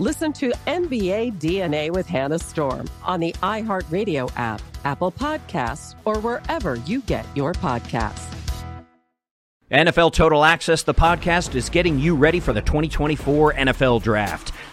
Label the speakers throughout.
Speaker 1: Listen to NBA DNA with Hannah Storm on the iHeartRadio app, Apple Podcasts, or wherever you get your podcasts.
Speaker 2: NFL Total Access, the podcast, is getting you ready for the 2024 NFL Draft.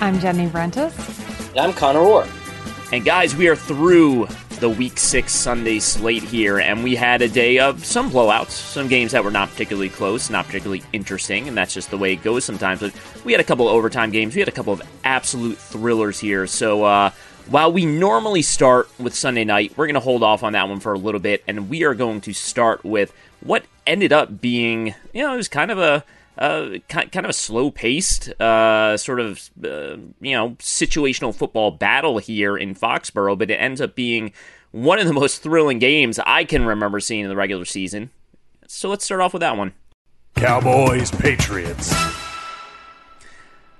Speaker 3: I'm Jenny Vrentas.
Speaker 4: And I'm Conor Orr.
Speaker 5: And guys, we are through the week six Sunday slate here, and we had a day of some blowouts, some games that were not particularly close, not particularly interesting, and that's just the way it goes sometimes. But we had a couple of overtime games, we had a couple of absolute thrillers here. So uh, while we normally start with Sunday night, we're going to hold off on that one for a little bit, and we are going to start with what ended up being, you know, it was kind of a uh, kind of a slow paced, uh, sort of, uh, you know, situational football battle here in Foxborough, but it ends up being one of the most thrilling games I can remember seeing in the regular season. So let's start off with that one
Speaker 6: Cowboys, Patriots.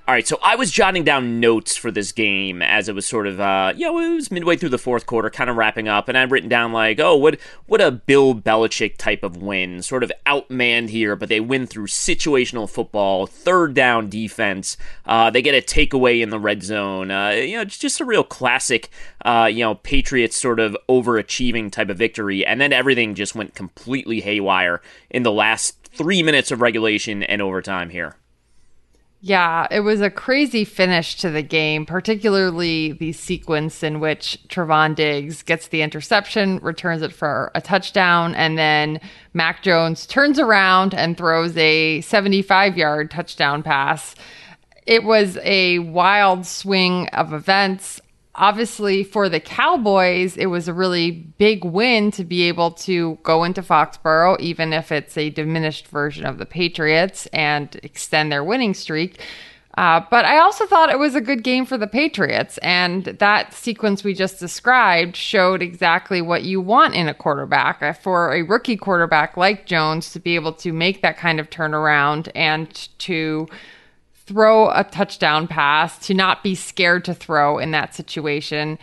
Speaker 5: All right, so I was jotting down notes for this game as it was sort of, uh, you know, it was midway through the fourth quarter, kind of wrapping up, and I'd written down like, oh, what what a Bill Belichick type of win, sort of outmanned here, but they win through situational football, third down defense. Uh, they get a takeaway in the red zone. Uh, you know, just a real classic, uh, you know, Patriots sort of overachieving type of victory, and then everything just went completely haywire in the last three minutes of regulation and overtime here.
Speaker 3: Yeah, it was a crazy finish to the game, particularly the sequence in which Trevon Diggs gets the interception, returns it for a touchdown, and then Mac Jones turns around and throws a 75 yard touchdown pass. It was a wild swing of events obviously for the Cowboys, it was a really big win to be able to go into Foxborough, even if it's a diminished version of the Patriots, and extend their winning streak. Uh, but I also thought it was a good game for the Patriots. And that sequence we just described showed exactly what you want in a quarterback. Uh, for a rookie quarterback like Jones to be able to make that kind of turnaround and to throw a touchdown pass, to not be scared to throw in that situation.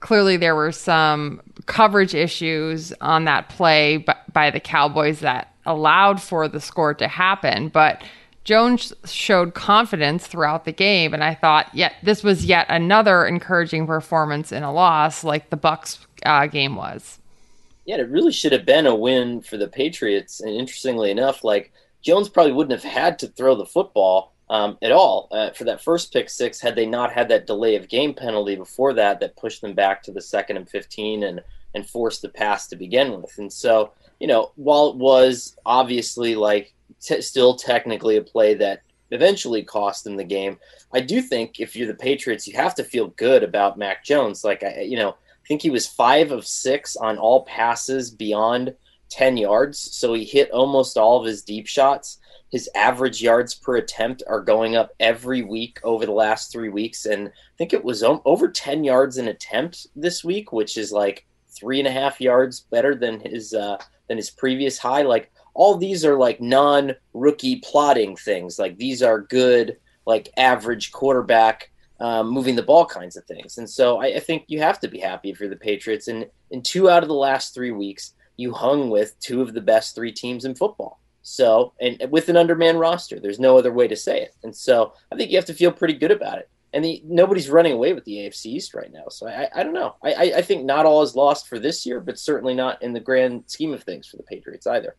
Speaker 3: Clearly, there were some coverage issues on that play by the Cowboys that allowed for the score to happen. But Jones showed confidence throughout the game, and I thought, yet this was yet another encouraging performance in a loss, like the Bucks uh, game was.
Speaker 4: Yeah, it really should have been a win for the Patriots. And interestingly enough, like Jones probably wouldn't have had to throw the football um, at all uh, for that first pick six had they not had that delay of game penalty before that that pushed them back to the second and 15 and and forced the pass to begin with. And so, you know, while it was obviously like t- still technically a play that eventually cost them the game, I do think if you're the Patriots, you have to feel good about Mac Jones. Like, I, you know, I think he was five of six on all passes beyond 10 yards. So he hit almost all of his deep shots. His average yards per attempt are going up every week over the last three weeks. And I think it was over 10 yards an attempt this week, which is like three and a half yards better than his uh, than his previous high. Like all these are like non rookie plotting things. Like these are good, like average quarterback um, moving the ball kinds of things. And so I, I, think you have to be happy if you're the Patriots. And in two out of the last three weeks, you hung with two of the best three teams in football. So, and with an underman roster, there's no other way to say it. And so I think you have to feel pretty good about it and the, nobody's running away with the AFC East right now. So I, I don't know. I, I think not all is lost for this year, but certainly not in the grand scheme of things for the Patriots either.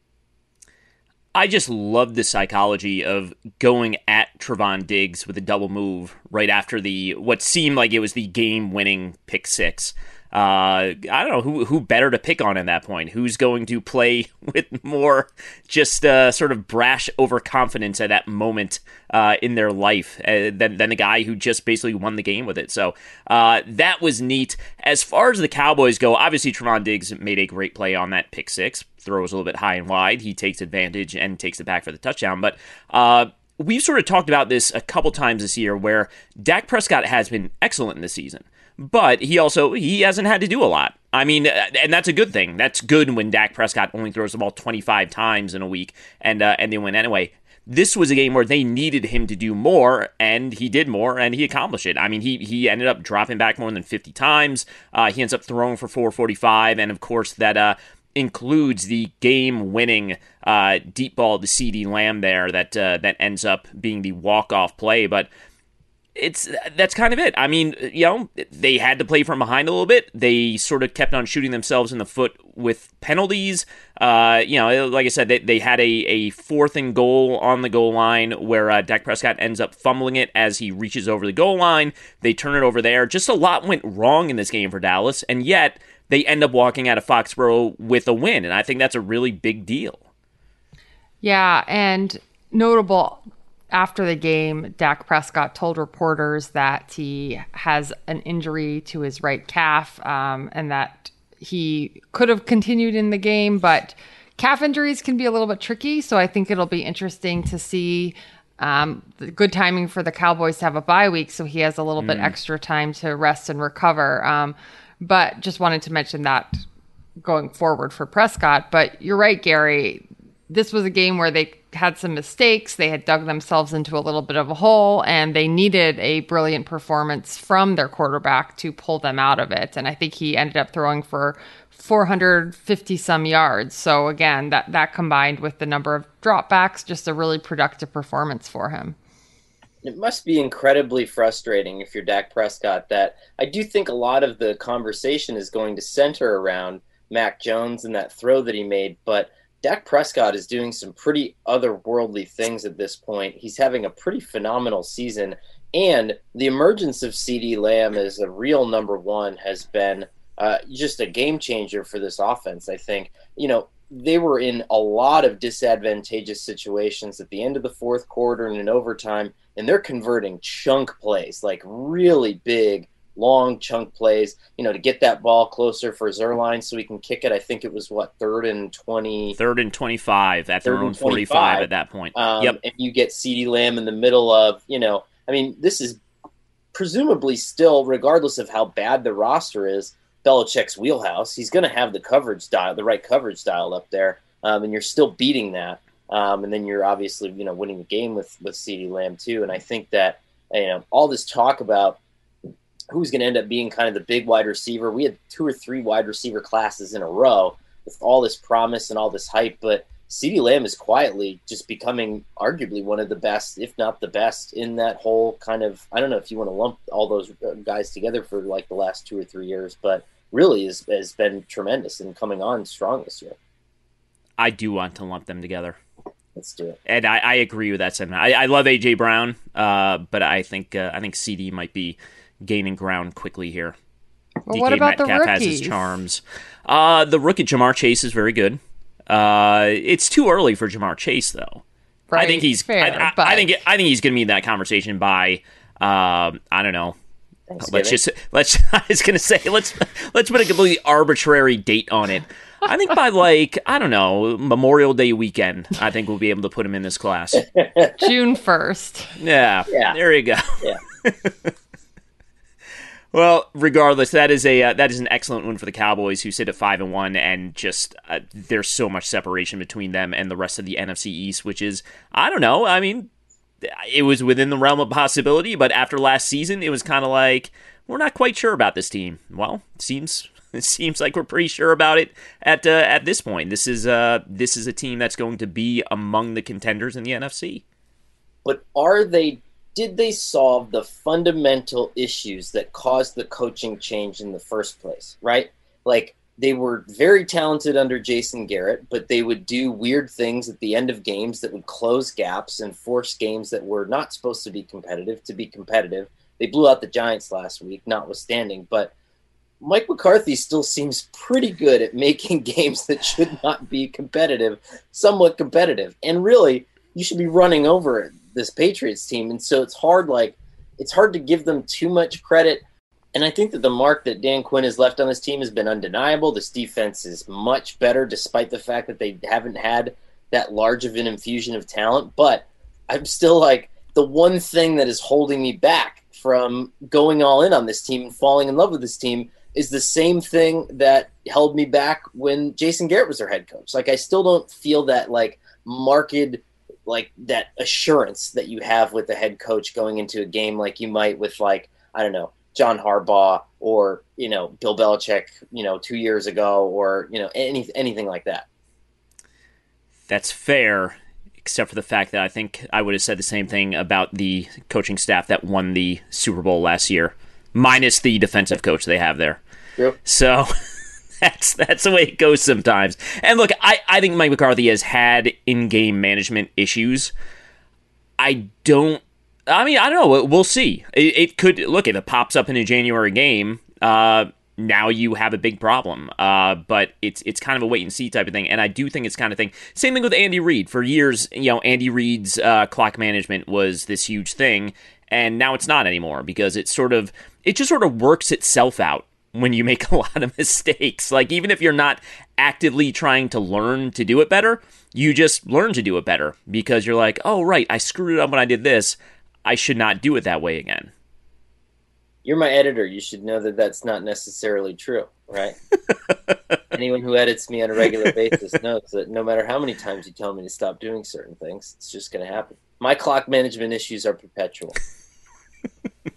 Speaker 5: I just love the psychology of going at Trevon Diggs with a double move right after the what seemed like it was the game winning pick six uh, I don't know who who better to pick on at that point. Who's going to play with more just uh, sort of brash overconfidence at that moment uh, in their life uh, than than the guy who just basically won the game with it. So uh, that was neat. As far as the Cowboys go, obviously Trevon Diggs made a great play on that pick six. Throws a little bit high and wide. He takes advantage and takes it back for the touchdown. But uh, we've sort of talked about this a couple times this year where Dak Prescott has been excellent in the season but he also he hasn't had to do a lot. I mean, uh, and that's a good thing. That's good when Dak Prescott only throws the ball 25 times in a week and uh, and they win anyway. This was a game where they needed him to do more, and he did more, and he accomplished it. I mean, he he ended up dropping back more than 50 times. Uh, he ends up throwing for 445, and of course that uh, includes the game-winning uh, deep ball to CeeDee Lamb there that uh, that ends up being the walk-off play. But it's that's kind of it. I mean, you know, they had to play from behind a little bit. They sort of kept on shooting themselves in the foot with penalties. Uh, you know, like I said, they, they had a, a fourth and goal on the goal line where uh, Dak Prescott ends up fumbling it as he reaches over the goal line. They turn it over there. Just a lot went wrong in this game for Dallas, and yet they end up walking out of Foxborough with a win, and I think that's a really big deal.
Speaker 3: Yeah, and notable after the game, Dak Prescott told reporters that he has an injury to his right calf um, and that he could have continued in the game, but calf injuries can be a little bit tricky. So I think it'll be interesting to see um, good timing for the Cowboys to have a bye week. So he has a little mm. bit extra time to rest and recover. Um, but just wanted to mention that going forward for Prescott. But you're right, Gary. This was a game where they had some mistakes. They had dug themselves into a little bit of a hole, and they needed a brilliant performance from their quarterback to pull them out of it. And I think he ended up throwing for 450 some yards. So again, that that combined with the number of dropbacks, just a really productive performance for him.
Speaker 4: It must be incredibly frustrating if you're Dak Prescott that I do think a lot of the conversation is going to center around Mac Jones and that throw that he made, but Dak Prescott is doing some pretty otherworldly things at this point. He's having a pretty phenomenal season. And the emergence of CeeDee Lamb as a real number one has been uh, just a game changer for this offense. I think, you know, they were in a lot of disadvantageous situations at the end of the fourth quarter and in overtime, and they're converting chunk plays, like really big long chunk plays, you know, to get that ball closer for Zuerlein so he can kick it. I think it was what third and twenty,
Speaker 5: third and twenty-five at their own forty-five at that point.
Speaker 4: Um, yep, and you get CeeDee Lamb in the middle of, you know, I mean, this is presumably still, regardless of how bad the roster is, Belichick's wheelhouse. He's going to have the coverage dial, the right coverage dial up there, um, and you're still beating that. Um, and then you're obviously, you know, winning the game with with CeeDee Lamb too. And I think that you know all this talk about who's going to end up being kind of the big wide receiver. We had two or three wide receiver classes in a row with all this promise and all this hype, but CeeDee Lamb is quietly just becoming arguably one of the best, if not the best, in that whole kind of. I don't know if you want to lump all those uh, guys together for like the last two or three years, but really has, has been tremendous and coming on strong this year.
Speaker 5: I do want to lump them together.
Speaker 4: Let's do it.
Speaker 5: And I, I agree with that sentiment. I, I love AJ Brown, uh, but I think uh, I think CeeDee might be gaining ground quickly here.
Speaker 3: Well,
Speaker 5: DK
Speaker 3: what about
Speaker 5: Metcalf
Speaker 3: the
Speaker 5: has his charms. Uh, the rookie Ja'Marr Chase is very good. Uh, it's too early for Ja'Marr Chase though.
Speaker 3: Right,
Speaker 5: I think he's.
Speaker 3: fair,
Speaker 5: I, I,
Speaker 3: but
Speaker 5: I think. I think he's going to be in that conversation by. Um, I don't know. Let's just let's. I was going to say let's let's put a completely arbitrary date on it. I think by like I don't know Memorial Day weekend, I think we'll be able to put him in this class.
Speaker 3: June first.
Speaker 5: Yeah,
Speaker 4: Yeah.
Speaker 5: there you go.
Speaker 4: Yeah.
Speaker 5: Well, regardless, that is a uh, that is an excellent win for the Cowboys, who sit at five and one, and just uh, there's so much separation between them and the rest of the NFC East, which is I don't know. I mean, it was within the realm of possibility, but after last season, it was kind of like we're not quite sure about this team. Well, it seems it seems like we're pretty sure about it at uh, at this point. This is uh this is a team that's going to be among the contenders in the NFC.
Speaker 4: But are they? Did they solve the fundamental issues that caused the coaching change in the first place? Right, like they were very talented under Jason Garrett, but they would do weird things at the end of games that would close gaps and force games that were not supposed to be competitive to be competitive. They blew out the Giants last week, notwithstanding, but Mike McCarthy still seems pretty good at making games that should not be competitive, somewhat competitive. And really, you should be running over this Patriots team. And so it's hard, like, it's hard to give them too much credit. And I think that the mark that Dan Quinn has left on this team has been undeniable. This defense is much better, despite the fact that they haven't had that large of an infusion of talent. But I'm still like, the one thing that is holding me back from going all in on this team and falling in love with this team is the same thing that held me back when Jason Garrett was their head coach. Like I still don't feel that like marked like that assurance that you have with the head coach going into a game like you might with like I don't know John Harbaugh or you know Bill Belichick you know two years ago or you know any anything like that.
Speaker 5: That's fair, except for the fact that I think I would have said the same thing about the coaching staff that won the Super Bowl last year, minus the defensive coach they have there.
Speaker 4: True.
Speaker 5: So that's that's the way it goes sometimes. And look, I, I think Mike McCarthy has had in game management issues. I don't. I mean, I don't know. We'll see. It, it could look if it pops up in a January game. Uh, now you have a big problem. Uh, but it's it's kind of a wait and see type of thing. And I do think it's kind of thing. Same thing with Andy Reid. For years, you know, Andy Reid's uh, clock management was this huge thing, and now it's not anymore because it sort of it just sort of works itself out when you make a lot of mistakes. Like even if you're not actively trying to learn to do it better, you just learn to do it better because you're like, oh right, I screwed it up when I did this. I should not do it that way again.
Speaker 4: You're my editor. You should know that that's not necessarily true, right? Anyone who edits me on a regular basis knows that no matter how many times you tell me to stop doing certain things, it's just going to happen. My clock management issues are perpetual.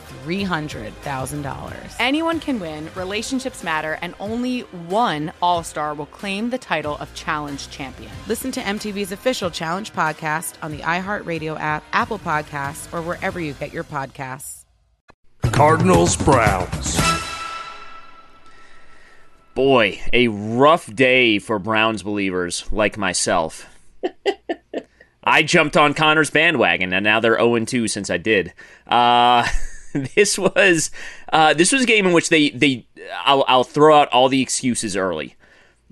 Speaker 7: $300,000.
Speaker 8: Anyone can win, relationships matter, and only one All Star will claim the title of Challenge Champion.
Speaker 7: Listen to MTV's official Challenge podcast on the iHeartRadio app, Apple Podcasts, or wherever you get your podcasts.
Speaker 6: Cardinals Browns.
Speaker 5: Boy, a rough day for Browns believers like myself. I jumped on Conor's bandwagon, and now they're 0 2 since I did. Uh, this was uh, this was a game in which they they I'll, I'll throw out all the excuses early.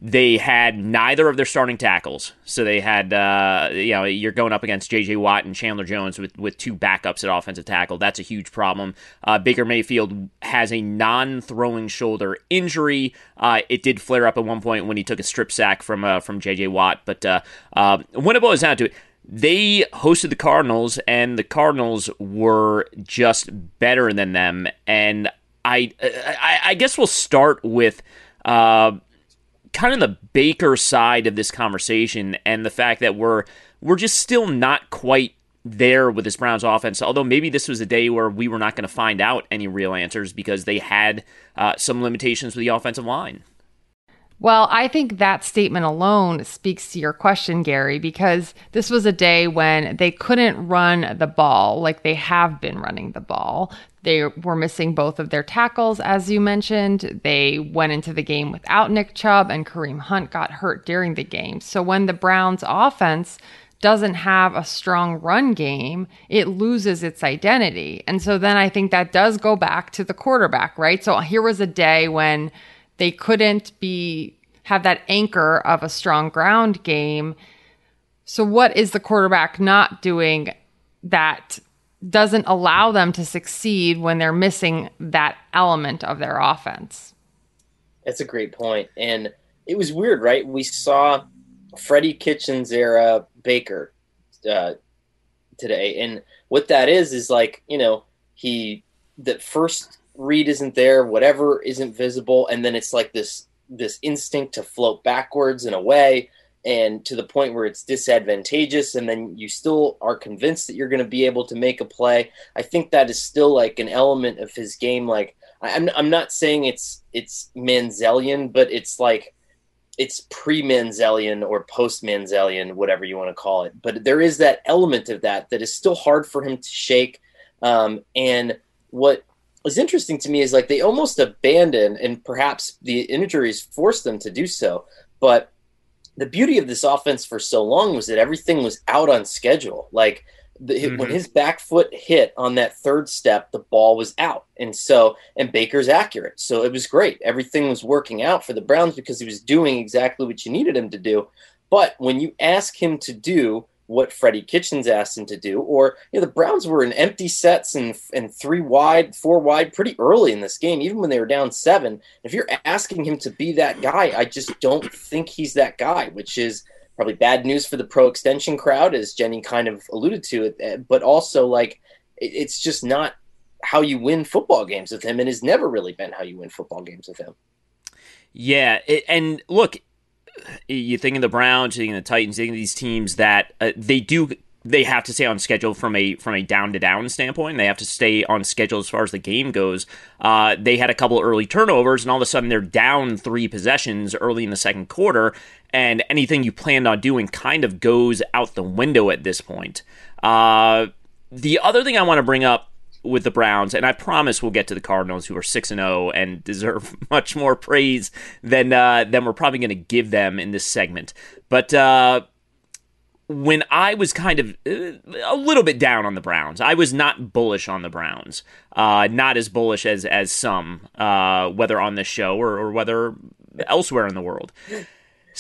Speaker 5: They had neither of their starting tackles, so they had uh, you know you're going up against J.J. Watt and Chandler Jones with with two backups at offensive tackle. That's a huge problem. Uh, Baker Mayfield has a non-throwing shoulder injury. Uh, it did flare up at one point when he took a strip sack from uh, from J.J. Watt, but uh, when it boils down to it, they hosted the Cardinals, and the Cardinals were just better than them. And I, I, I guess we'll start with uh, kind of the Baker side of this conversation, and the fact that we're we're just still not quite there with this Browns offense. Although maybe this was a day where we were not going to find out any real answers because they had uh, some limitations with the offensive line.
Speaker 3: Well, I think that statement alone speaks to your question, Gary, because this was a day when they couldn't run the ball like they have been running the ball. They were missing both of their tackles, as you mentioned. They went into the game without Nick Chubb, and Kareem Hunt got hurt during the game. So when the Browns' offense doesn't have a strong run game, it loses its identity. And so then I think that does go back to the quarterback, right? So here was a day when they couldn't be have that anchor of a strong ground game. So what is the quarterback not doing that doesn't allow them to succeed when they're missing that element of their offense?
Speaker 4: That's a great point. And it was weird, right? We saw Freddie Kitchens era Baker uh, today. And what that is, is like, you know, he, the first read isn't there, whatever isn't visible. And then it's like this this instinct to float backwards and away and to the point where it's disadvantageous and then you still are convinced that you're going to be able to make a play i think that is still like an element of his game like i'm, I'm not saying it's it's manzellian but it's like it's pre-manzellian or post-manzellian whatever you want to call it but there is that element of that that is still hard for him to shake um, and what was interesting to me is like they almost abandon, and perhaps the injuries forced them to do so. But the beauty of this offense for so long was that everything was out on schedule. Like the, mm-hmm. when his back foot hit on that third step, the ball was out, and so and Baker's accurate, so it was great. Everything was working out for the Browns because he was doing exactly what you needed him to do. But when you ask him to do what Freddie Kitchens asked him to do. Or you know, the Browns were in empty sets and and three wide, four wide pretty early in this game, even when they were down seven. If you're asking him to be that guy, I just don't think he's that guy, which is probably bad news for the pro extension crowd, as Jenny kind of alluded to it. Eh, but also, like, it's just not how you win football games with him, and has never really been how you win football games with him.
Speaker 5: Yeah, and look, you think of the Browns, you think of the Titans, you think of these teams that uh, they do they have to stay on schedule from a from a down to down standpoint. They have to stay on schedule as far as the game goes. Uh, they had a couple early turnovers, and all of a sudden they're down three possessions early in the second quarter, and anything you planned on doing kind of goes out the window at this point. Uh, the other thing I want to bring up with the Browns, and I promise we'll get to the Cardinals, who are six and zero oh and deserve much more praise than uh, than we're probably going to give them in this segment. But uh, when I was kind of uh, a little bit down on the Browns, I was not bullish on the Browns. Uh, not as bullish as as some, uh, whether on this show or, or whether elsewhere in the world.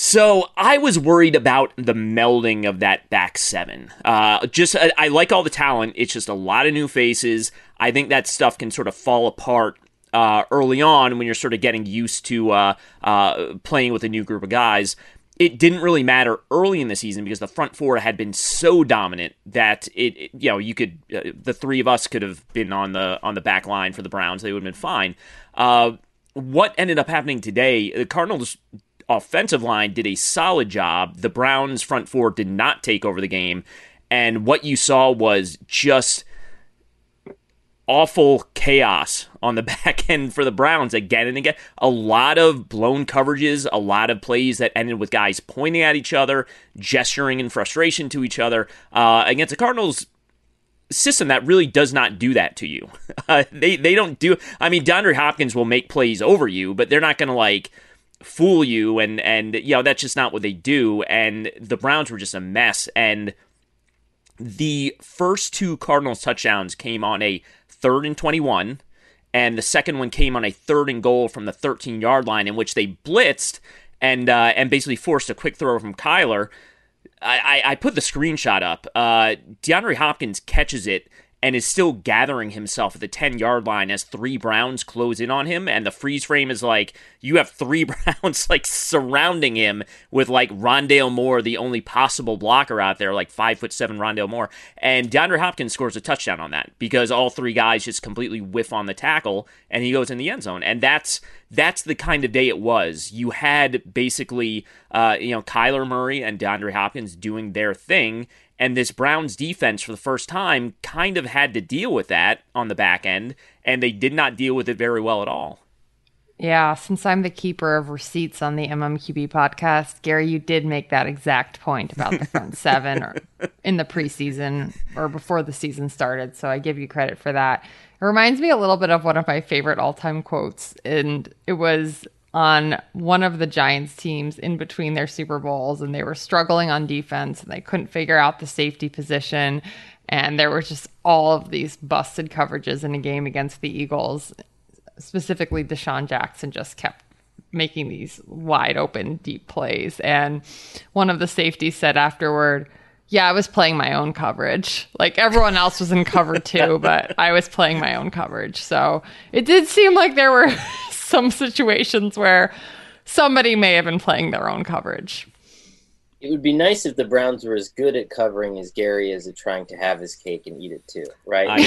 Speaker 5: So I was worried about the melding of that back seven. Uh, just I, I, like all the talent. It's just a lot of new faces. I think that stuff can sort of fall apart uh, early on when you're sort of getting used to uh, uh playing with a new group of guys. It didn't really matter early in the season because the front four had been so dominant that it, it you know, you could uh, the three of us could have been on the on the back line for the Browns. They would have been fine. Uh, what ended up happening today? The Cardinals offensive line did a solid job. The Browns' front four did not take over the game. And what you saw was just awful chaos on the back end for the Browns again and again. A lot of blown coverages, a lot of plays that ended with guys pointing at each other, gesturing in frustration to each other uh, against the Cardinals system that really does not do that to you. Uh, they they don't do. I mean, DeAndre Hopkins will make plays over you, but they're not going to like fool you and and you know that's just not what they do. And the Browns were just a mess. And the first two Cardinals touchdowns came on a third and 21 and the second one came on a third and goal from the 13 yard line in which they blitzed and uh, and basically forced a quick throw from Kyler. I, I, I put the screenshot up. Uh, DeAndre Hopkins catches it and is still gathering himself at the 10 yard line as three Browns close in on him. And the freeze frame is like, you have three Browns like surrounding him with like Rondale Moore, the only possible blocker out there, like five foot seven Rondale Moore. And DeAndre Hopkins scores a touchdown on that because all three guys just completely whiff on the tackle and he goes in the end zone. And that's that's the kind of day it was. You had basically, uh, you know, Kyler Murray and DeAndre Hopkins doing their thing, and this Browns defense, for the first time, kind of had to deal with that on the back end, and they did not deal with it very well at all.
Speaker 3: Yeah, since I'm the keeper of receipts on the MMQB podcast, Gary, you did make that exact point about the front seven or in the preseason or before the season started. So I give you credit for that. It reminds me a little bit of one of my favorite all time quotes. And it was on one of the Giants teams in between their Super Bowls and they were struggling on defense and they couldn't figure out the safety position. And there were just all of these busted coverages in a game against the Eagles. Specifically, DeSean Jackson just kept making these wide open, deep plays. And one of the safeties said afterward, yeah, I was playing my own coverage. Like everyone else was in cover too, but I was playing my own coverage. So it did seem like there were some situations where somebody may have been playing their own coverage.
Speaker 4: It would be nice if the Browns were as good at covering as Gary is at trying to have his cake and eat it too, right?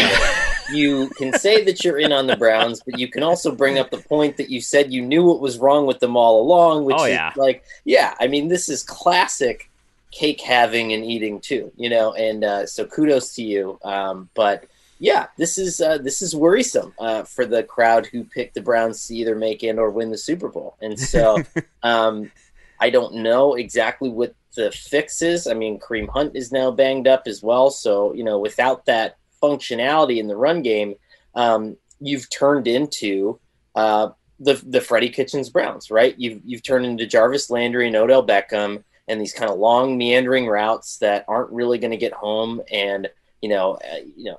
Speaker 4: you can say that you're in on the Browns, but you can also bring up the point that you said you knew what was wrong with them all along, which oh, is yeah. like, yeah, I mean, this is classic cake having and eating too, you know, and uh, so kudos to you. Um, but yeah, this is uh, this is worrisome uh, for the crowd who picked the Browns to either make it or win the Super Bowl. And so um, I don't know exactly what the fix is. I mean, Kareem Hunt is now banged up as well. So you know, without that functionality in the run game, um, you've turned into uh, the the Freddie Kitchens Browns, right? You've you've turned into Jarvis Landry and Odell Beckham and these kind of long meandering routes that aren't really going to get home and you know uh, you know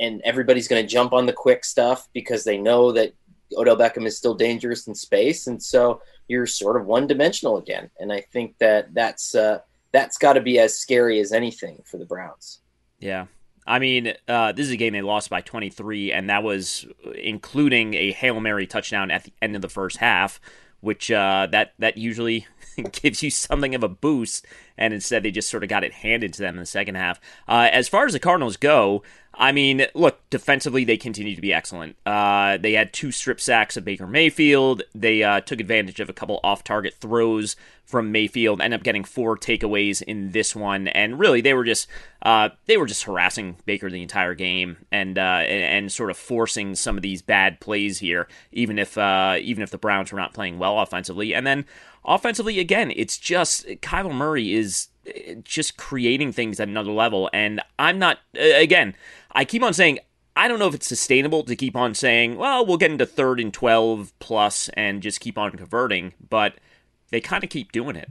Speaker 4: and everybody's going to jump on the quick stuff because they know that Odell Beckham is still dangerous in space, and so you're sort of one dimensional again. And I think that that's uh, that's got to be as scary as anything for the Browns.
Speaker 5: Yeah. I mean, uh, this is a game they lost by 23, and that was including a Hail Mary touchdown at the end of the first half, which uh, that that usually gives you something of a boost. And instead, they just sort of got it handed to them in the second half. Uh, as far as the Cardinals go, I mean, look, defensively, they continue to be excellent. Uh, they had two strip sacks of Baker Mayfield. They uh, took advantage of a couple off target throws from Mayfield, ended up getting four takeaways in this one. And really, they were just uh, they were just harassing Baker the entire game and, uh, and, and sort of forcing some of these bad plays here, even if uh, even if the Browns were not playing well offensively. And then offensively, again, it's just Kyler Murray is just creating things at another level. And I'm not, again, I keep on saying, I don't know if it's sustainable to keep on saying, well, we'll get into third and 12 plus and just keep on converting, but they kind of keep doing it.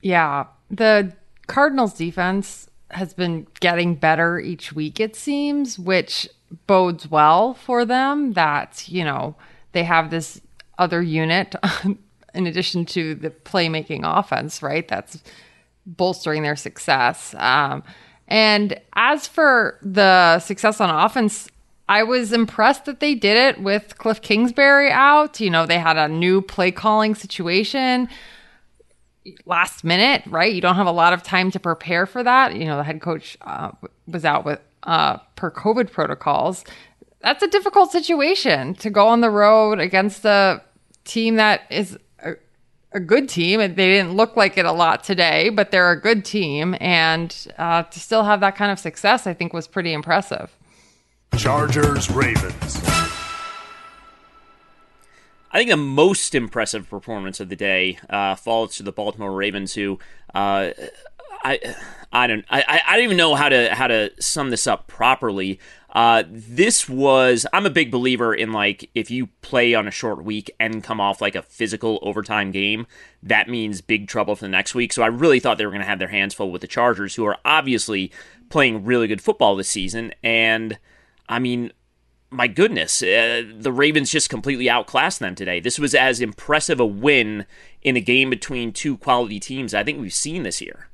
Speaker 3: Yeah. The Cardinals defense has been getting better each week, it seems, which bodes well for them that, you know, they have this other unit in addition to the playmaking offense, right? That's bolstering their success. Um, and as for the success on offense, I was impressed that they did it with Cliff Kingsbury out. You know, they had a new play calling situation last minute, right? You don't have a lot of time to prepare for that. You know, the head coach uh, was out with uh, per COVID protocols. That's a difficult situation to go on the road against a team that is a good team. They didn't look like it a lot today, but they're a good team. And uh, to still have that kind of success, I think was pretty impressive.
Speaker 6: Chargers, Ravens.
Speaker 5: I think the most impressive performance of the day uh, falls to the Baltimore Ravens, who uh, I I don't I, I don't even know how to how to sum this up properly. Uh, this was I'm a big believer in like if you play on a short week and come off like a physical overtime game, that means big trouble for the next week. So I really thought they were going to have their hands full with the Chargers, who are obviously playing really good football this season. And I mean, my goodness, uh, the Ravens just completely outclassed them today. This was as impressive a win in a game between two quality teams I think we've seen this year.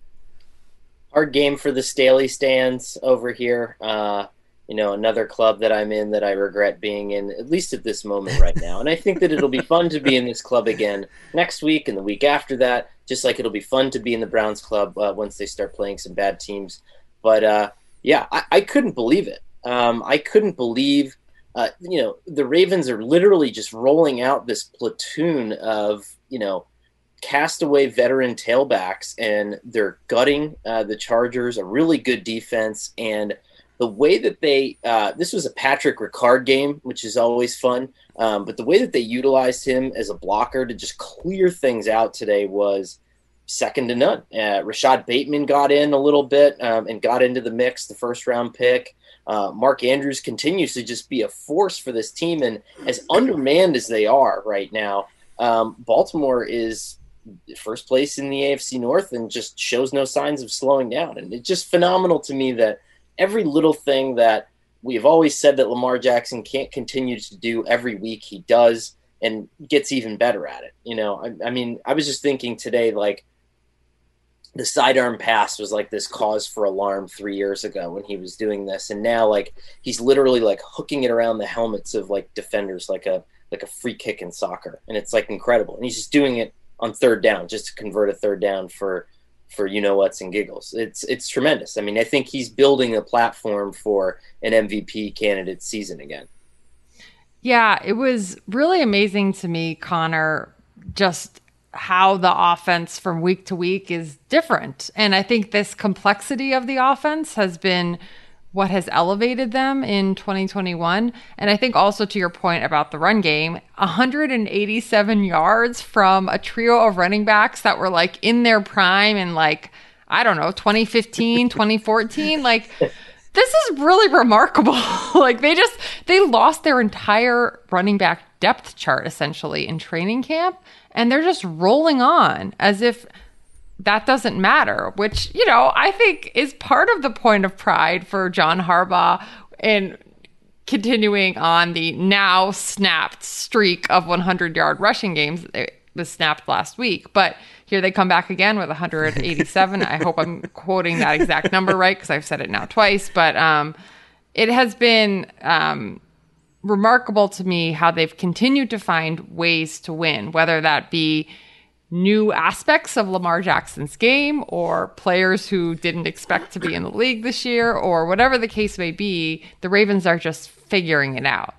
Speaker 4: Hard game for the Staley stands over here. Uh, you know, another club that I'm in that I regret being in, at least at this moment right now. And I think that it'll be fun to be in this club again next week and the week after that, just like it'll be fun to be in the Browns club uh, once they start playing some bad teams. But uh, yeah, I, I, couldn't believe it. Um, I couldn't believe, uh, you know, the Ravens are literally just rolling out this platoon of, you know, castaway veteran tailbacks, and they're gutting uh, the Chargers, a really good defense. And the way that they uh, this was a Patrick Ricard game, which is always fun. Um, but the way that they utilized him as a blocker to just clear things out today was second to none. Uh, Rashod Bateman got in a little bit um, and got into the mix, the first round pick. Uh, Mark Andrews continues to just be a force for this team, and as undermanned as they are right now, um, Baltimore is first place in the AFC North and just shows no signs of slowing down. And it's just phenomenal to me that every little thing that we've always said that Lamar Jackson can't continue to do every week, he does and gets even better at it. You know, I, I mean, I was just thinking today, like the sidearm pass was like this cause for alarm three years ago when he was doing this, and now like he's literally like hooking it around the helmets of like defenders, like a like a free kick in soccer, and it's like incredible. And he's just doing it on third down just to convert a third down for for you know what's and giggles. It's it's tremendous. I mean, I think he's building a platform for an MVP candidate season again.
Speaker 3: Yeah, it was really amazing to me, Conor, just how the offense from week to week is different. And I think this complexity of the offense has been what has elevated them in 2021. And I think also to your point about the run game, 187 yards from a trio of running backs that were like in their prime and like, I don't know, 2015, 2014. Like, this is really remarkable. like, they just, they lost their entire running back depth chart essentially in training camp. And they're just rolling on as if that doesn't matter, which, you know, I think is part of the point of pride for John Harbaugh in continuing on the now snapped streak of 100 yard rushing games. It was snapped last week, but here they come back again with 187. I hope I'm quoting that exact number right because I've said it now twice. But um, it has been um, remarkable to me how they've continued to find ways to win, whether that be new aspects of Lamar Jackson's game or players who didn't expect to be in the league this year or whatever the case may be. The Ravens are just figuring it out.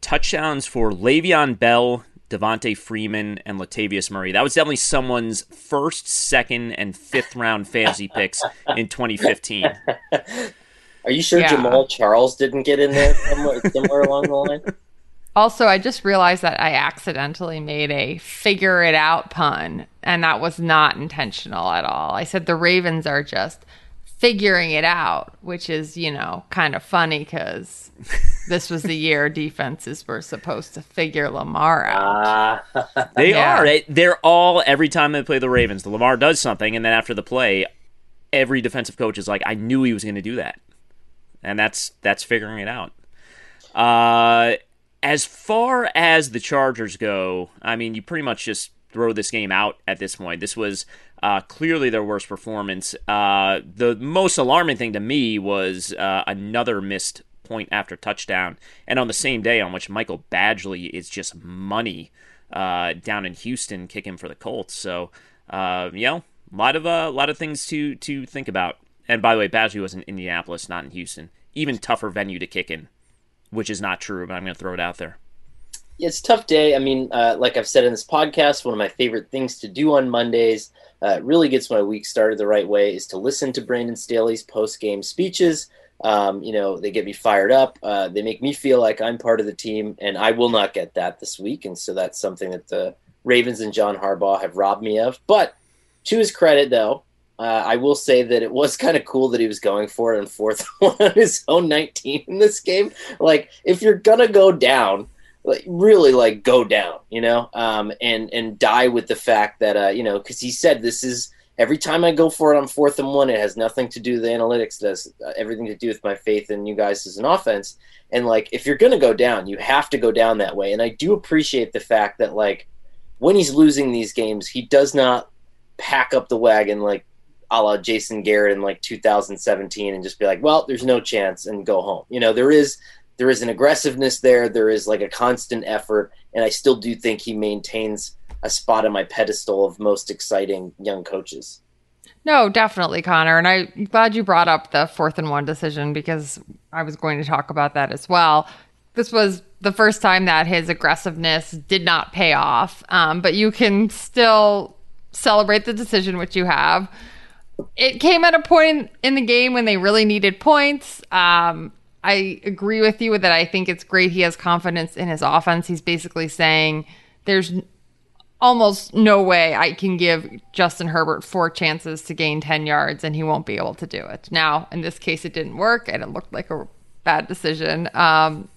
Speaker 5: Touchdowns for Le'Veon Bell, Devonta Freeman, and Latavius Murray. That was definitely someone's first, second, and fifth round fantasy picks in 2015.
Speaker 4: Are you sure yeah. Jamaal Charles didn't get in there somewhere, somewhere along the line?
Speaker 3: Also, I just realized that I accidentally made a figure it out pun, and that was not intentional at all. I said the Ravens are just figuring it out, which is, you know, kind of funny because this was the year defenses were supposed to figure Lamar out.
Speaker 5: Uh, they yeah. are. They're all, every time they play the Ravens, the Lamar does something, and then after the play, every defensive coach is like, I knew he was going to do that. And that's that's figuring it out. Uh, as far as the Chargers go, I mean, you pretty much just throw this game out at this point. This was uh, clearly their worst performance. Uh, the most alarming thing to me was uh, another missed point after touchdown, and on the same day on which Michael Badgley is just money uh, down in Houston, kicking for the Colts. So, uh, you know, a lot of a uh, lot of things to to think about. And by the way, Badgley was in Indianapolis, not in Houston. Even tougher venue to kick in which is not true, but I'm going to throw it out there.
Speaker 4: It's a tough day. I mean, uh, like I've said in this podcast, one of my favorite things to do on Mondays, uh, really gets my week started the right way, is to listen to Brandon Staley's post game speeches. Um, you know, they get me fired up. Uh, they make me feel like I'm part of the team, and I will not get that this week. And so that's something that the Ravens and John Harbaugh have robbed me of. But to his credit, though, uh, I will say that it was kind of cool that he was going for it on fourth on his own 19 in this game. Like, if you're gonna go down, like really, like go down, you know, um, and and die with the fact that uh, you know, because he said this is every time I go for it on fourth and one, it has nothing to do with the analytics. It has uh, everything to do with my faith in you guys as an offense. And like, if you're gonna go down, you have to go down that way. And I do appreciate the fact that like when he's losing these games, he does not pack up the wagon like a la Jason Garrett in like 2017 and just be like, well, there's no chance and go home. You know, there is there is an aggressiveness there. There is like a constant effort, and I still do think he maintains a spot on my pedestal of most exciting young coaches.
Speaker 3: No, definitely, Conor. And I'm glad you brought up the fourth and one decision because I was going to talk about that as well. This was the first time that his aggressiveness did not pay off, um, but you can still celebrate the decision which you have it came at a point in the game when they really needed points. Um, I agree with you that I think it's great he has confidence in his offense. He's basically saying there's almost no way I can give Justin Herbert four chances to gain 10 yards and he won't be able to do it. Now, in this case, it didn't work and it looked like a bad decision. Um,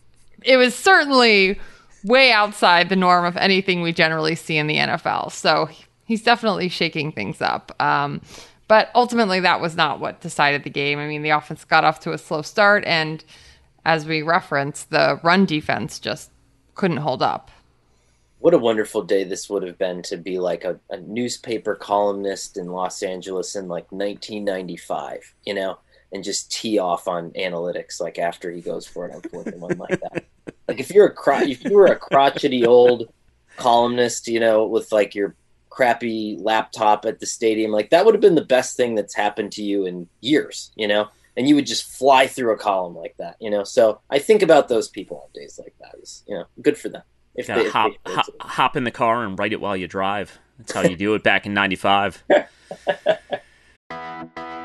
Speaker 3: it was certainly way outside the norm of anything we generally see in the NFL. So he's definitely shaking things up. Um, but ultimately, that was not what decided the game. I mean, the offense got off to a slow start, and as we referenced, the run defense just couldn't hold up.
Speaker 4: What a wonderful day this would have been to be like a, a newspaper columnist in Los Angeles in like 1995, you know, and just tee off on analytics like after he goes for it on fourth and one like that. Like if you're a cro- if you were a crotchety old columnist, you know, with like your crappy laptop at the stadium. Like that would have been the best thing that's happened to you in years, you know? And you would just fly through a column like that, you know? So I think about those people on days like that. Is, you know, good for them.
Speaker 5: If they, hop, if they hop, hop in the car and write it while you drive. That's how you do it back in 95.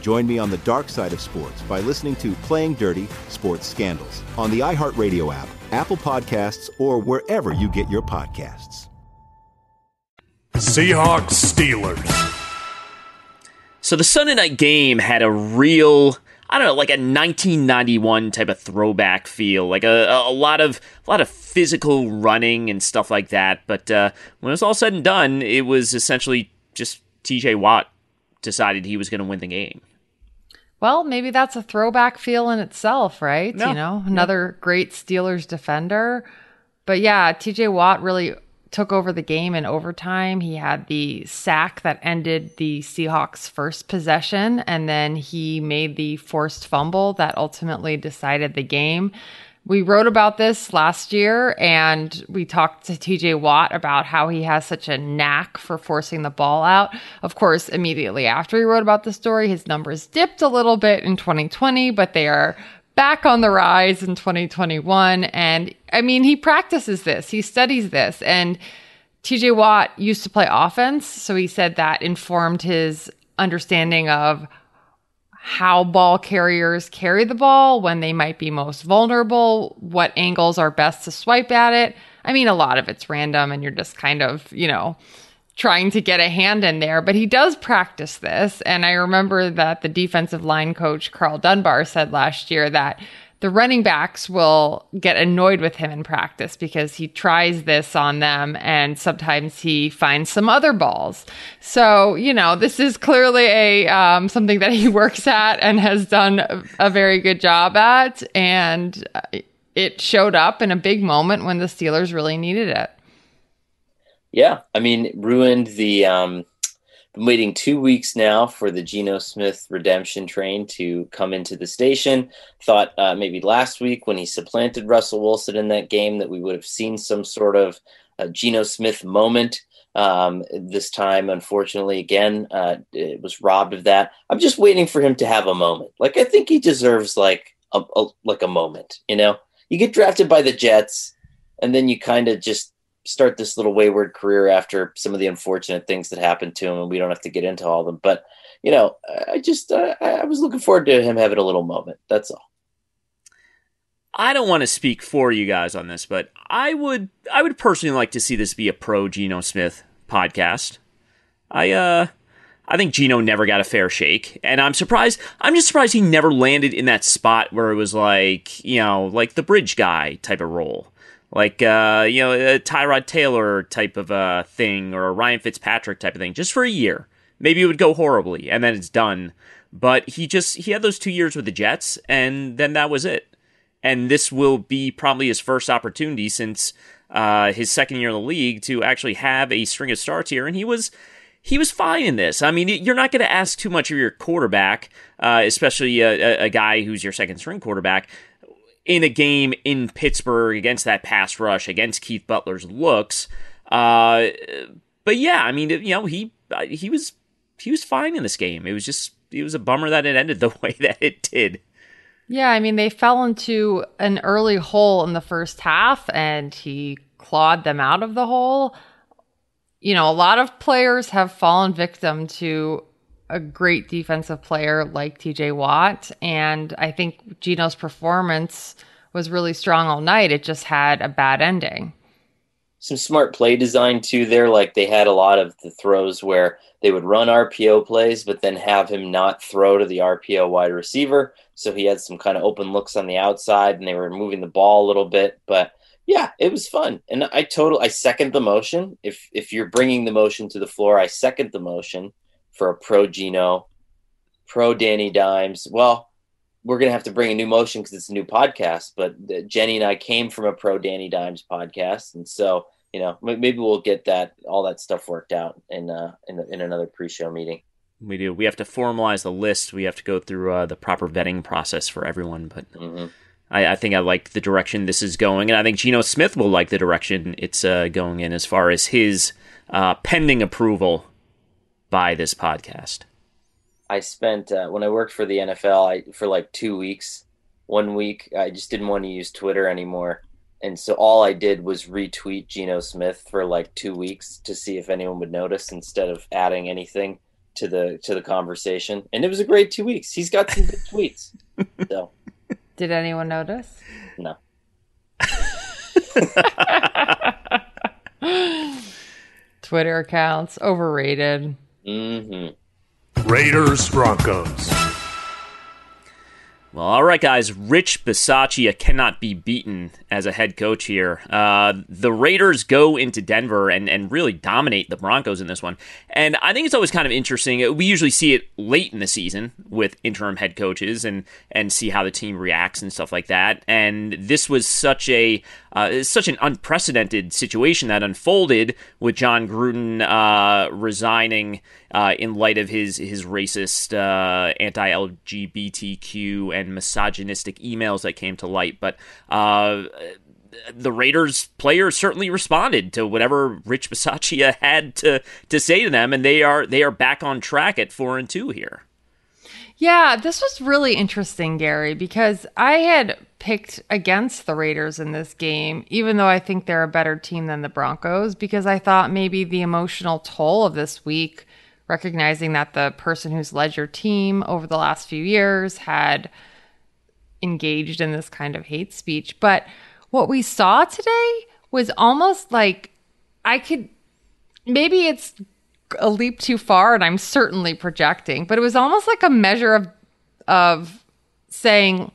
Speaker 9: Join me on the dark side of sports by listening to Playing Dirty Sports Scandals on the iHeartRadio app, Apple Podcasts, or wherever you get your podcasts.
Speaker 6: Seahawks Steelers.
Speaker 5: So the Sunday night game had a real, I don't know, like a 1991 type of throwback feel, like a, a lot of a lot of physical running and stuff like that. But uh, when it was all said and done, it was essentially just T.J. Watt decided he was going to win the game.
Speaker 3: Well, maybe that's a throwback feel in itself, right?
Speaker 5: No.
Speaker 3: You know, another great Steelers defender. But yeah, TJ Watt really took over the game in overtime. He had the sack that ended the Seahawks' first possession, and then he made the forced fumble that ultimately decided the game. We wrote about this last year and we talked to TJ Watt about how he has such a knack for forcing the ball out. Of course, immediately after we wrote about the story, his numbers dipped a little bit in 2020, but they are back on the rise in 2021. And I mean, he practices this, he studies this. And TJ Watt used to play offense. So he said that informed his understanding of how ball carriers carry the ball, when they might be most vulnerable, what angles are best to swipe at it. I mean, a lot of it's random and you're just kind of, you know, trying to get a hand in there, but he does practice this. And I remember that the defensive line coach, Karl Dunbar, said last year that the running backs will get annoyed with him in practice because he tries this on them and sometimes he finds some other balls. So, you know, this is clearly a um, something that he works at and has done a, very good job at. And it showed up in a big moment when the Steelers really needed it.
Speaker 4: Yeah, I mean, ruined the um, been waiting two weeks now for the Geno Smith redemption train to come into the station. Thought uh, maybe last week when he supplanted Russell Wilson in that game that we would have seen some sort of uh, Geno Smith moment. Um, this time, unfortunately, again, uh, it was robbed of that. I'm just waiting for him to have a moment. Like I think he deserves like a, a like a moment. You know, you get drafted by the Jets, and then you kind of just start this little wayward career after some of the unfortunate things that happened to him, and we don't have to get into all of them. But you know, I just uh, I was looking forward to him having a little moment. That's all.
Speaker 5: I don't want to speak for you guys on this, but I would I would personally like to see this be a pro Geno Smith podcast. I uh I think Geno never got a fair shake, and I'm surprised. I'm just surprised he never landed in that spot where it was like you know like the bridge guy type of role like uh, you know a Tyrod Taylor type of uh, thing or a Ryan Fitzpatrick type of thing, just for a year. Maybe it would go horribly, and then it's done. But he just he had those two years with the Jets, and then that was it. And this will be probably his first opportunity since uh, his second year in the league to actually have a string of starts here, and he was he was fine in this. I mean, you're not going to ask too much of your quarterback, uh, especially a, a, guy who's your second string quarterback, in a game in Pittsburgh against that pass rush against Keith Butler's looks. Uh, but yeah, I mean, you know, he uh, he was he was fine in this game. It was just it was a bummer that it ended the way that it did.
Speaker 3: Yeah, I mean, they fell into an early hole in the first half, and he clawed them out of the hole. You know, a lot of players have fallen victim to a great defensive player like TJ Watt. And I think Geno's performance was really strong all night. It just had a bad ending.
Speaker 4: Some smart play design too there. Like they had a lot of the throws where they would run RPO plays, but then have him not throw to the RPO wide receiver. So he had some kind of open looks on the outside and they were moving the ball a little bit. But yeah, it was fun. And I total I second the motion. If if you're bringing the motion to the floor, I second the motion for a pro Geno, pro Danny Dimes. Well, we're gonna have to bring a new motion because it's a new podcast. But Jenny and I came from a pro Danny Dimes podcast, and so you know maybe we'll get that all that stuff worked out in uh, in, in another pre-show meeting.
Speaker 5: We do. We have to formalize the list. We have to go through uh, the proper vetting process for everyone. But mm-hmm. I, I, think I like the direction this is going, and I think Geno Smith will like the direction it's uh, going in as far as his uh, pending approval by this podcast?
Speaker 4: I spent uh, when I worked for the NFL I, for like two weeks. One week I just didn't want to use Twitter anymore, and so all I did was retweet Geno Smith for like two weeks to see if anyone would notice instead of adding anything to the to the conversation. And it was a great two weeks. He's got some good tweets. So,
Speaker 3: did anyone notice?
Speaker 4: No.
Speaker 3: Twitter accounts overrated.
Speaker 4: Mm-hmm.
Speaker 6: Raiders Broncos.
Speaker 5: Well, all right, guys. Rich Bisaccia cannot be beaten as a head coach here. Uh, the Raiders go into Denver and, and really dominate the Broncos in this one. And I think it's always kind of interesting. We usually see it late in the season with interim head coaches and, and see how the team reacts and stuff like that. And this was such a uh, such an unprecedented situation that unfolded with Jon Gruden uh, resigning uh, in light of his his racist, uh, anti-LGBTQ and misogynistic emails that came to light. But uh, the Raiders players certainly responded to whatever Rich Bisaccia had to to say to them, and they are they are back on track at four and two here.
Speaker 3: Yeah, this was really interesting, Gary, because I had picked against the Raiders in this game, even though I think they're a better team than the Broncos, because I thought maybe the emotional toll of this week recognizing that the person who's led your team over the last few years had engaged in this kind of hate speech. But what we saw today was almost like I could maybe it's a leap too far and I'm certainly projecting, but it was almost like a measure of of saying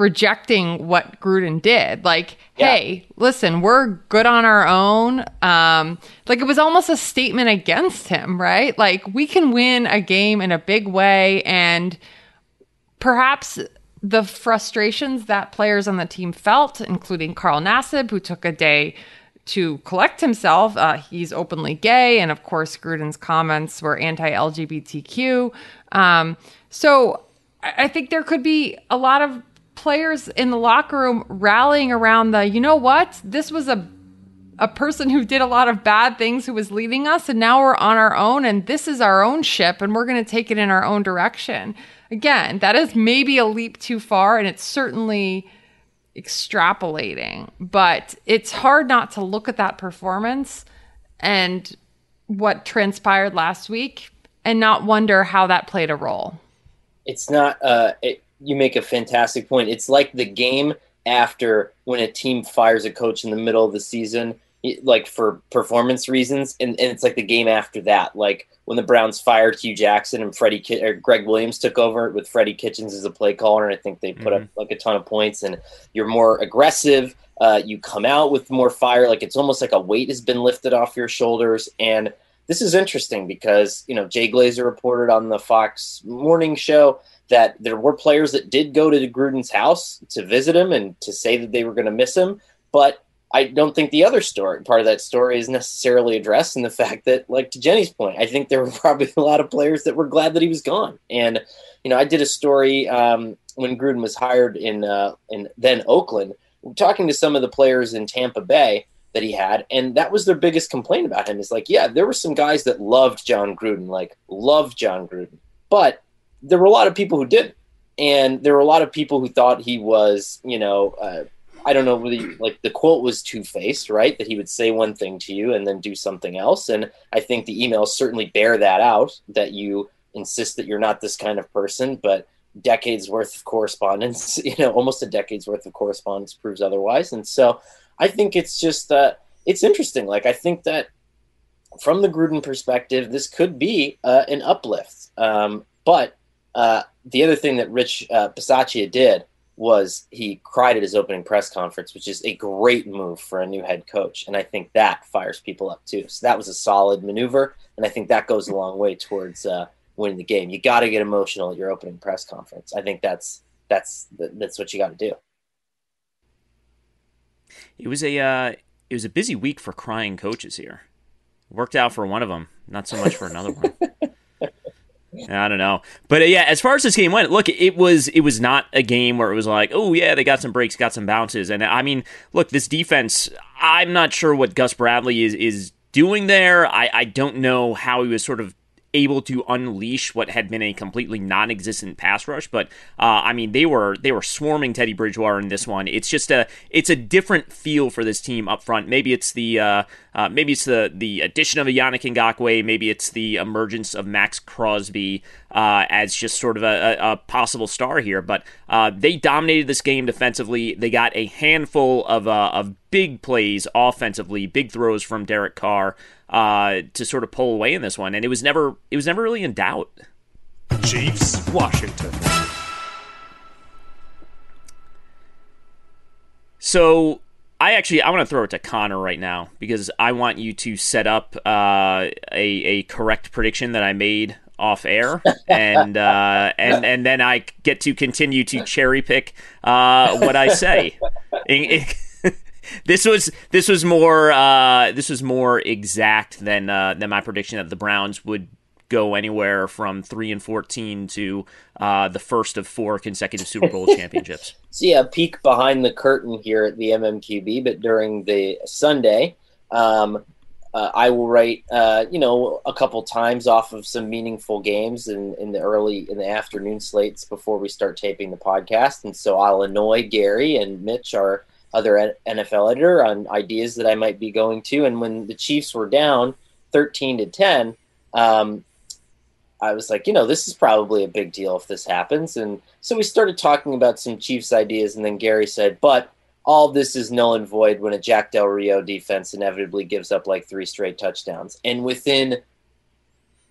Speaker 3: rejecting what Gruden did. Like, yeah. hey, listen, we're good on our own. Um, like it was almost a statement against him, right? Like we can win a game in a big way and perhaps the frustrations that players on the team felt, including Carl Nassib, who took a day to collect himself. Uh, he's openly gay, and of course, Gruden's comments were anti-LGBTQ. Um, so I think there could be a lot of players in the locker room rallying around the, you know what, this was a a person who did a lot of bad things who was leaving us and now we're on our own and this is our own ship and we're going to take it in our own direction. Again, that is maybe a leap too far and it's certainly extrapolating, but it's hard not to look at that performance and what transpired last week and not wonder how that played a role.
Speaker 4: It's not uh it, you make a fantastic point. It's like the game after when a team fires a coach in the middle of the season, like for performance reasons, and, and it's like the game after that, like when the Browns fired Hue Jackson and Freddie Ki- or Gregg Williams took over with Freddie Kitchens as a play caller, and I think they put mm-hmm. up like a ton of points, and you're more aggressive. Uh, you come out with more fire, like it's almost like a weight has been lifted off your shoulders, and this is interesting because you know Jay Glazer reported on the Fox Morning Show that there were players that did go to Gruden's house to visit him and to say that they were going to miss him. But I don't think the other story, part of that story, is necessarily addressed in the fact that, like to Jenny's point, I think there were probably a lot of players that were glad that he was gone. And you know, I did a story um, when Gruden was hired in uh, in then Oakland, talking to some of the players in Tampa Bay that he had, and that was their biggest complaint about him. Is like, yeah, there were some guys that loved Jon Gruden, like loved Jon Gruden, but there were a lot of people who didn't, and there were a lot of people who thought he was, you know, uh, I don't know, really, like the quote was two faced, right? That he would say one thing to you and then do something else, and I think the emails certainly bear that out. That you insist that you're not this kind of person, but decades worth of correspondence, you know, almost a decade's worth of correspondence proves otherwise, and so I think it's just uh, it's interesting. Like I think that from the Gruden perspective, this could be uh, an uplift. Um, but uh, the other thing that Rich uh, Bisaccia did was he cried at his opening press conference, which is a great move for a new head coach. And I think that fires people up too. So that was a solid maneuver. And I think that goes a long way towards uh, winning the game. You got to get emotional at your opening press conference. I think that's that's that's what you got to do.
Speaker 5: It was a uh, it was a busy week for crying coaches here. Worked out for one of them, not so much for another one. I don't know, but uh, yeah, as far as this game went, look, it was it was not a game where it was like, oh yeah, they got some breaks, got some bounces, and I mean, look, this defense, I'm not sure what Gus Bradley is is doing there. I I don't know how he was sort of able to unleash what had been a completely non-existent pass rush. But uh, I mean, they were they were swarming Teddy Bridgewater in this one. It's just a it's a different feel for this team up front. Maybe it's the uh, uh, maybe it's the the addition of a Yannick Ngakoue. Maybe it's the emergence of Maxx Crosby uh, as just sort of a, a, a possible star here. But uh, they dominated this game defensively. They got a handful of uh, of big plays offensively, big throws from Derek Carr uh, to sort of pull away in this one, and it was never it was never really in doubt.
Speaker 6: Chiefs, Washington.
Speaker 5: So I actually I want to throw it to Conor right now because I want you to set up uh, a a correct prediction that I made off air, and uh, and and then I get to continue to cherry pick uh, what I say. this was this was more uh, this was more exact than uh, than my prediction that the Browns would go anywhere from three and fourteen to uh, the first of four consecutive Super Bowl championships.
Speaker 4: See a peek behind the curtain here at the MMQB, but during the Sunday, um, uh, I will write uh, you know a couple times off of some meaningful games in, in the early in the afternoon slates before we start taping the podcast, and so I'll annoy Gary and Mitch, our other NFL editor on ideas that I might be going to. And when the Chiefs were down 13 to 10, um, I was like, you know, this is probably a big deal if this happens. And so we started talking about some Chiefs ideas. And then Gary said, but all this is null and void when a Jack Del Rio defense inevitably gives up like three straight touchdowns. And within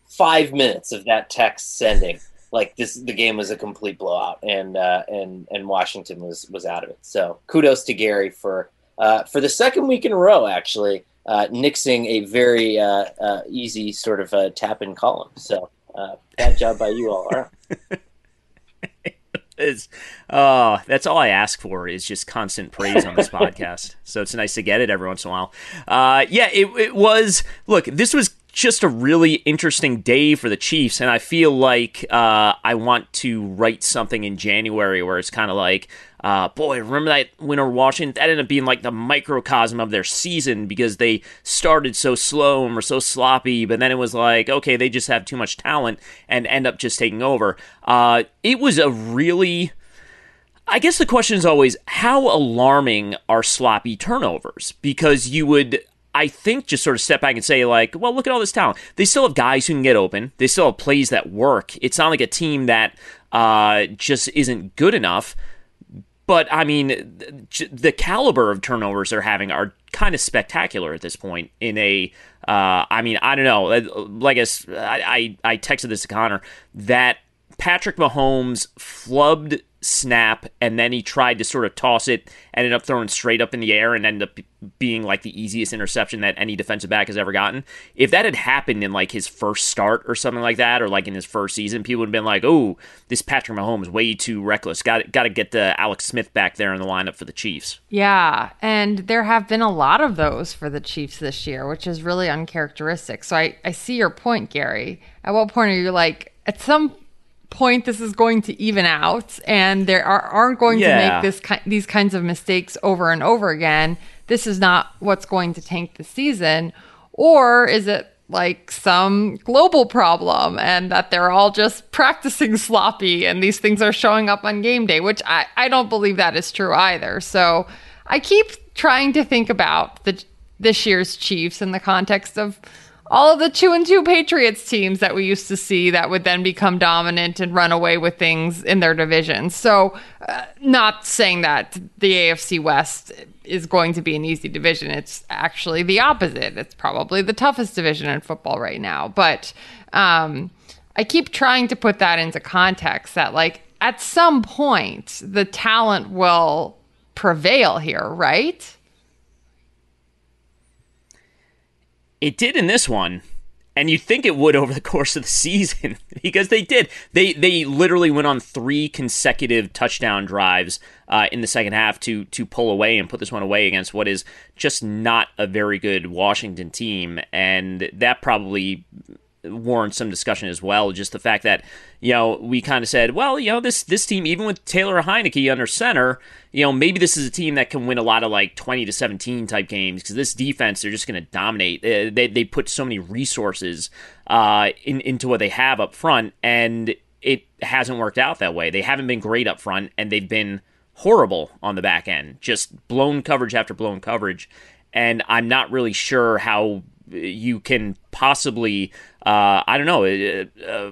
Speaker 4: five minutes of that text sending, like this the game was a complete blowout and uh, and and Washington was was out of it. So kudos to Gary for uh, for the second week in a row actually uh, nixing a very uh, uh, easy sort of uh, tap in column. So bad job by you all.
Speaker 5: because uh, that's all I ask for is just constant praise on this podcast. So it's nice to get it every once in a while. Uh, yeah, it, it was. Look, this was just a really interesting day for the Chiefs, and I feel like uh, I want to write something in January where it's kind of like, uh, boy, remember that win over Washington? That ended up being like the microcosm of their season because they started so slow and were so sloppy, but then it was like, okay, they just have too much talent and end up just taking over. Uh, it was a really. I guess the question is always how alarming are sloppy turnovers? Because you would I think just sort of step back and say, like, well, look at all this talent. They still have guys who can get open. They still have plays that work. It's not like a team that uh, just isn't good enough. But I mean, the caliber of turnovers they're having are kind of spectacular at this point. In a, uh, I mean, I don't know. Like I, I, I texted this to Conor that Patrick Mahomes flubbed snap and then he tried to sort of toss it ended up throwing straight up in the air and ended up being like the easiest interception that any defensive back has ever gotten. If that had happened in like his first start or something like that or like in his first season people would have been like oh this patrick mahomes way too reckless. Got, got to get the alex smith back there in the lineup for the chiefs.
Speaker 3: Yeah and there have been a lot of those for the chiefs this year which is really uncharacteristic. So i, I see your point gary. At what point are you like at some point this is going to even out and there are, aren't going yeah. to make this ki- these kinds of mistakes over and over again this is not what's going to tank the season or is it like some global problem and that they're all just practicing sloppy and these things are showing up on game day which i, I don't believe that is true either so i keep trying to think about the this year's chiefs in the context of all of the two and two Patriots teams that we used to see that would then become dominant and run away with things in their divisions. So, uh, not saying that the AFC West is going to be an easy division. It's actually the opposite. It's probably the toughest division in football right now. But um, I keep trying to put that into context that, like, at some point, the talent will prevail here, right?
Speaker 5: It did in this one, and you'd think it would over the course of the season because they did. They they literally went on three consecutive touchdown drives uh, in the second half to to pull away and put this one away against what is just not a very good Washington team, and that probably warrants some discussion as well. Just the fact that you know we kind of said, well, you know this this team, even with Taylor Heinicke under center, you know maybe this is a team that can win a lot of like twenty to seventeen type games because this defense they're just going to dominate. They they put so many resources uh, in, into what they have up front, and it hasn't worked out that way. They haven't been great up front, and they've been horrible on the back end, just blown coverage after blown coverage. And I'm not really sure how you can possibly, uh, I don't know, uh, uh,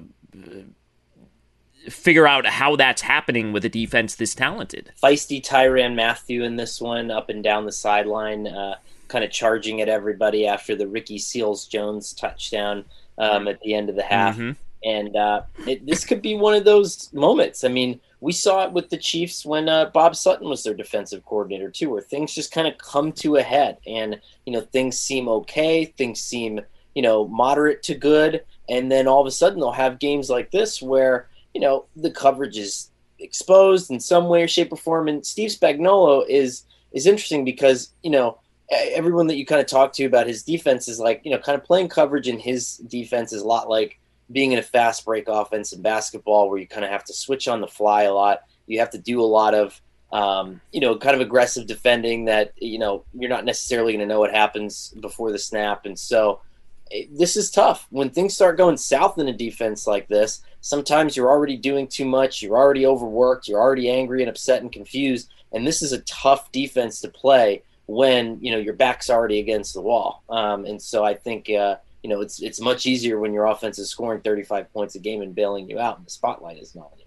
Speaker 5: figure out how that's happening with a defense this talented.
Speaker 4: Feisty Tyrann Mathieu in this one, up and down the sideline, uh, kind of charging at everybody after the Ricky Seals Jones touchdown um, at the end of the half. Mm-hmm. And uh, it, this could be one of those moments. I mean, we saw it with the Chiefs when uh, Bob Sutton was their defensive coordinator too, where things just kind of come to a head, and you know things seem okay, things seem you know moderate to good, and then all of a sudden they'll have games like this where you know the coverage is exposed in some way, shape, or form. And Steve Spagnuolo is is interesting because you know everyone that you kind of talk to about his defense is like you know kind of playing coverage in his defense is a lot like being in a fast break offense in basketball where you kind of have to switch on the fly a lot. You have to do a lot of, um, you know, kind of aggressive defending that, you know, you're not necessarily going to know what happens before the snap. And so this is tough. When things start going south in a defense like this, sometimes you're already doing too much. You're already overworked. You're already angry and upset and confused. And this is a tough defense to play when, you know, your back's already against the wall. Um, and so I think, uh, you know, it's it's much easier when your offense is scoring 35 points a game and bailing you out, and the spotlight is not on you.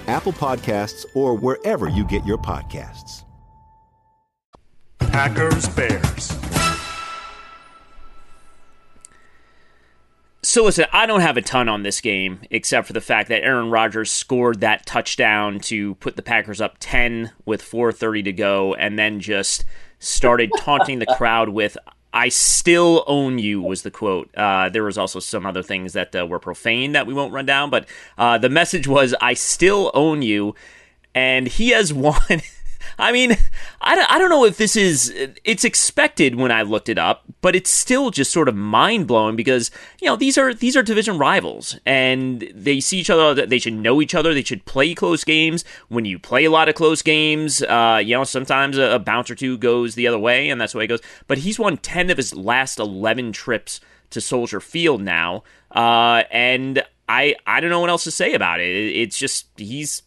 Speaker 9: Apple Podcasts, or wherever you get your podcasts.
Speaker 6: Packers Bears.
Speaker 5: So listen, I don't have a ton on this game except for the fact that Aaron Rodgers scored that touchdown to put the Packers up 10 with 4:30 to go and then just started taunting the crowd with I still own you was the quote. Uh, there was also some other things that uh, were profane that we won't run down, but uh, the message was I still own you, and he has won. I mean, I don't, I don't know if this is, it's expected when I looked it up, but it's still just sort of mind blowing because, you know, these are, these are division rivals and they see each other. They should know each other. They should play close games. When you play a lot of close games, uh, you know, sometimes a, a bounce or two goes the other way and that's the way it goes. But he's won 10 of his last 11 trips to Soldier Field now. Uh, and I, I don't know what else to say about it. It's just, he's,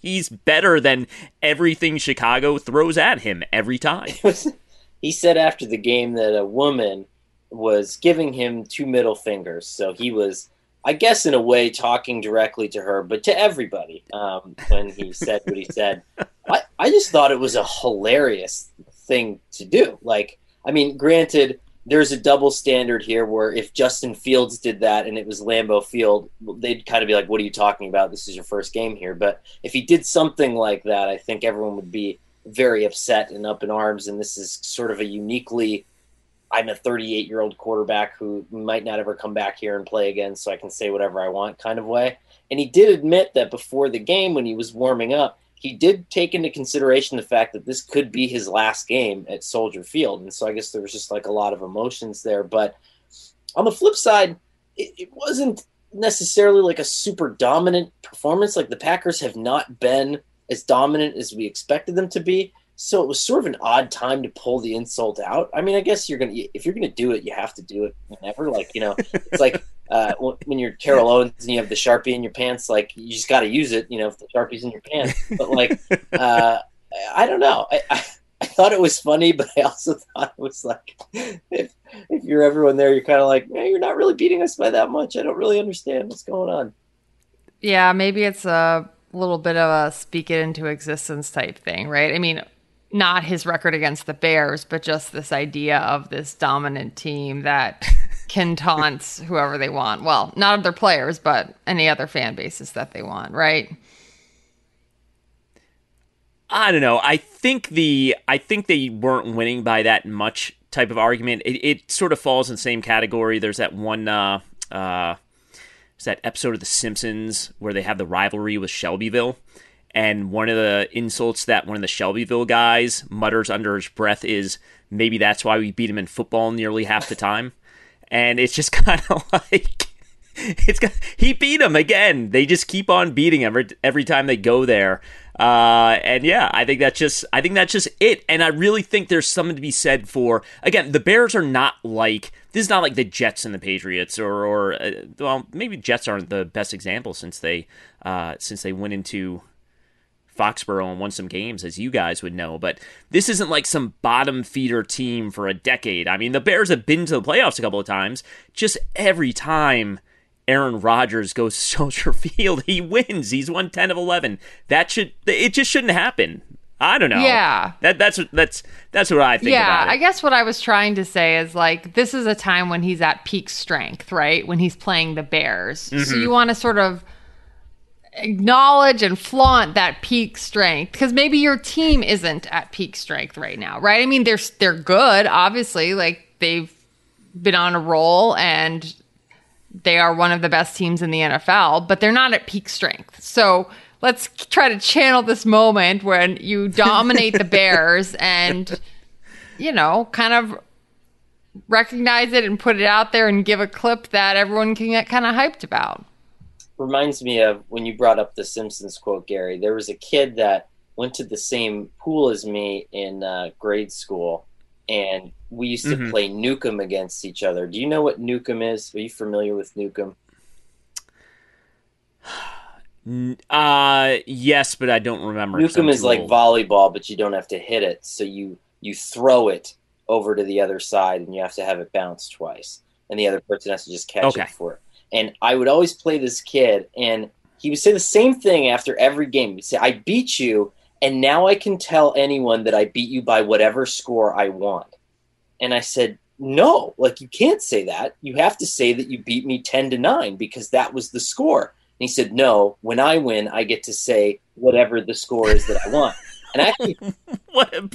Speaker 5: he's better than everything Chicago throws at him every time.
Speaker 4: he said after the game that a woman was giving him two middle fingers. So he was, I guess, in a way, talking directly to her, but to everybody um, when he said what he said. I, I just thought it was a hilarious thing to do. Like, I mean, granted, there's a double standard here where if Justin Fields did that and it was Lambeau Field, they'd kind of be like, "What are you talking about? This is your first game here." But if he did something like that, I think everyone would be very upset and up in arms. And this is sort of a uniquely I'm a 38 year old quarterback who might not ever come back here and play again, so I can say whatever I want kind of way. And he did admit that before the game, when he was warming up, he did take into consideration the fact that this could be his last game at Soldier Field. And so I guess there was just like a lot of emotions there. But on the flip side, it, it wasn't necessarily like a super dominant performance. Like the Packers have not been as dominant as we expected them to be. So it was sort of an odd time to pull the insult out. I mean, I guess you're gonna if you're gonna do it, you have to do it whenever. Like you know, it's like uh, when you're Terrell Owens and you have the sharpie in your pants. Like you just got to use it. You know, if the sharpie's in your pants. But like, uh, I don't know. I, I, I thought it was funny, but I also thought it was like, if if you're everyone there, you're kind of like, man, you're not really beating us by that much. I don't really understand what's going on.
Speaker 3: Yeah, maybe it's a little bit of a speak it into existence type thing, right? I mean, not his record against the Bears, but just this idea of this dominant team that can taunt whoever they want. Well, not of their players, but any other fan bases that they want, right?
Speaker 5: I don't know. I think the I think they weren't winning by that much type of argument. It, it sort of falls in the same category. There's that one uh uh that episode of The Simpsons where they have the rivalry with Shelbyville and one of the insults that one of the Shelbyville guys mutters under his breath is maybe that's why we beat him in football nearly half the time. and it's just kind of like it's he beat him again. They just keep on beating him every, every time they go there. Uh, and yeah, I think that's just I think that's just it. And I really think there's something to be said for again, the Bears are not like this is not like the Jets and the Patriots or or uh, well, maybe Jets aren't the best example since they uh, since they went into Foxborough and won some games, as you guys would know. But this isn't like some bottom feeder team for a decade. I mean, the Bears have been to the playoffs a couple of times. Just every time Aaron Rodgers goes to Soldier Field, he wins. He's won 10 of 11. That should, it just shouldn't happen. I don't know.
Speaker 3: Yeah.
Speaker 5: That that's that's that's what I think
Speaker 3: yeah, I guess what I was trying to say is like this is a time when he's at peak strength, right? When he's playing the Bears. Mm-hmm. So you want to sort of acknowledge and flaunt that peak strength because maybe your team isn't at peak strength right now, right? I mean, they're they're good, obviously, like they've been on a roll and they are one of the best teams in the NFL, but they're not at peak strength. So let's try to channel this moment when you dominate the Bears and you know, kind of recognize it and put it out there and give a clip that everyone can get kind of hyped about
Speaker 4: reminds me of when you brought up the Simpsons quote, Gary. There was a kid that went to the same pool as me in uh, grade school, and we used to mm-hmm. play Nukem against each other. Do you know what Nukem is? Are you familiar with Nukem?
Speaker 5: Uh yes, but I don't remember.
Speaker 4: Nukem is like volleyball, but you don't have to hit it. So you you throw it over to the other side, and you have to have it bounce twice, and the other person has to just catch okay. it for it. And I would always play this kid, and he would say the same thing after every game. He'd say, I beat you, and now I can tell anyone that I beat you by whatever score I want. And I said, No, like you can't say that. You have to say that you beat me 10 to 9 because that was the score. And he said, No, when I win, I get to say whatever the score is that I want. And actually,
Speaker 5: what a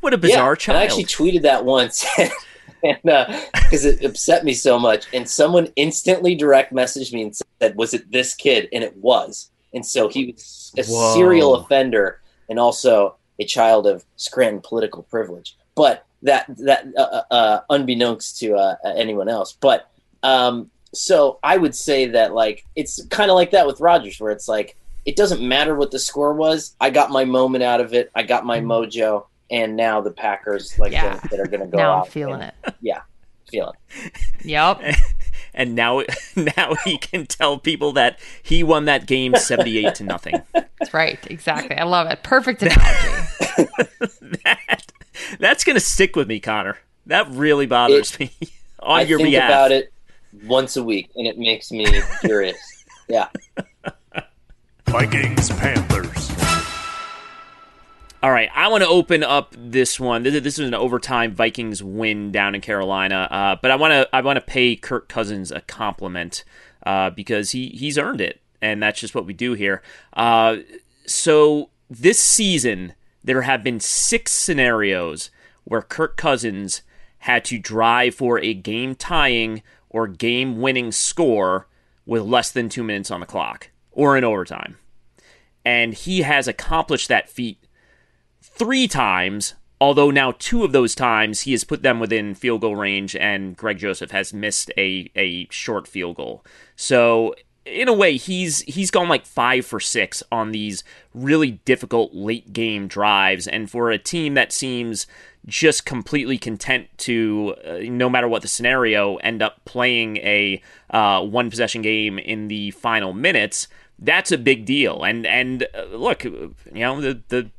Speaker 5: what a bizarre
Speaker 4: yeah,
Speaker 5: child!
Speaker 4: I actually tweeted that once, and because uh, it upset me so much. And someone instantly direct messaged me and said, "Was it this kid?" And it was. And so he was a Whoa. serial offender and also a child of Scranton political privilege. But that that uh, uh, uh unbeknownst to uh, anyone else. But um, so I would say that like it's kind of like that with Rodgers, where it's like it doesn't matter what the score was. I got my moment out of it. I got my mm-hmm. mojo and now the Packers like yeah. that are going to go
Speaker 3: now
Speaker 4: out.
Speaker 3: I'm feeling
Speaker 4: and,
Speaker 3: it.
Speaker 4: Yeah, feeling.
Speaker 3: Yep.
Speaker 5: and now, now he can tell people that he won that game seventy-eight to nothing.
Speaker 3: That's right. Exactly. I love it. Perfect analogy.
Speaker 5: that that's going to stick with me, Conor. That really bothers it, me. On
Speaker 4: I
Speaker 5: your
Speaker 4: think
Speaker 5: behalf.
Speaker 4: about it once a week, and it makes me curious. Yeah.
Speaker 6: Vikings Panthers.
Speaker 5: All right, I want to open up this one. This, this is an overtime Vikings win down in Carolina, uh, but I want to I want to pay Kirk Cousins a compliment uh, because he he's earned it, and that's just what we do here. Uh, so this season, there have been six scenarios where Kirk Cousins had to drive for a game tying or game winning score with less than two minutes on the clock or in overtime. And he has accomplished that feat three times, although now two of those times he has put them within field goal range and Greg Joseph has missed a, a short field goal. So in a way, he's he's gone like five for six on these really difficult late game drives, and for a team that seems just completely content to, uh, no matter what the scenario, end up playing a uh, one possession game in the final minutes. That's a big deal, and and uh, look, you know the the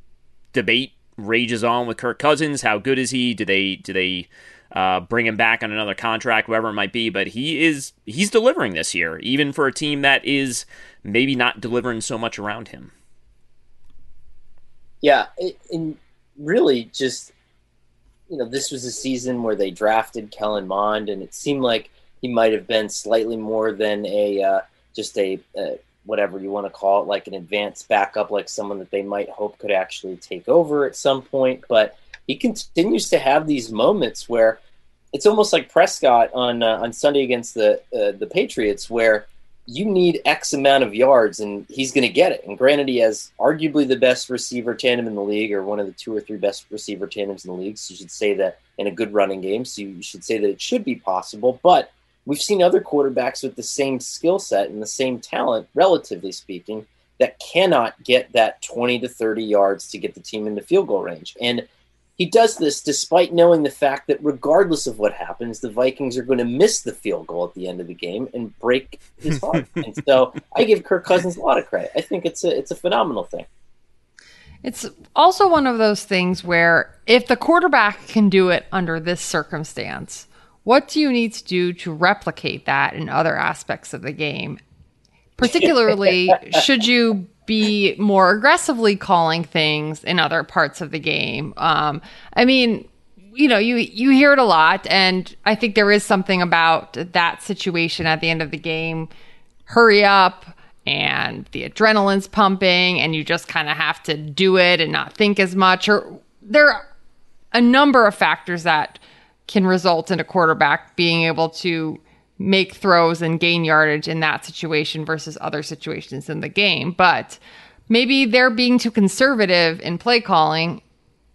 Speaker 5: debate rages on with Kirk Cousins. How good is he? Do they do they uh, bring him back on another contract, whatever it might be. But he is he's delivering this year, even for a team that is maybe not delivering so much around him.
Speaker 4: Yeah, and really just you know this was a season where they drafted Kellen Mond, and it seemed like he might have been slightly more than a uh, just a uh, whatever you want to call it, like an advanced backup, like someone that they might hope could actually take over at some point, but he continues to have these moments where it's almost like Prescott on uh, on Sunday against the uh, the Patriots, where you need X amount of yards and he's going to get it. And granted, he has arguably the best receiver tandem in the league, or one of the two or three best receiver tandems in the league. So you should say that in a good running game. So you should say that it should be possible. But we've seen other quarterbacks with the same skill set and the same talent, relatively speaking, that cannot get that 20 to 30 yards to get the team into field goal range. And he does this despite knowing the fact that regardless of what happens, the Vikings are going to miss the field goal at the end of the game and break his heart. and so I give Kirk Cousins a lot of credit. I think it's a it's a phenomenal thing.
Speaker 3: It's also one of those things where if the quarterback can do it under this circumstance, what do you need to do to replicate that in other aspects of the game? Particularly, should you be more aggressively calling things in other parts of the game. Um, I mean, you know, you you hear it a lot, and I think there is something about that situation at the end of the game. Hurry up, and the adrenaline's pumping, and you just kind of have to do it and not think as much. Or there are a number of factors that can result in a quarterback being able to make throws and gain yardage in that situation versus other situations in the game. But maybe they're being too conservative in play calling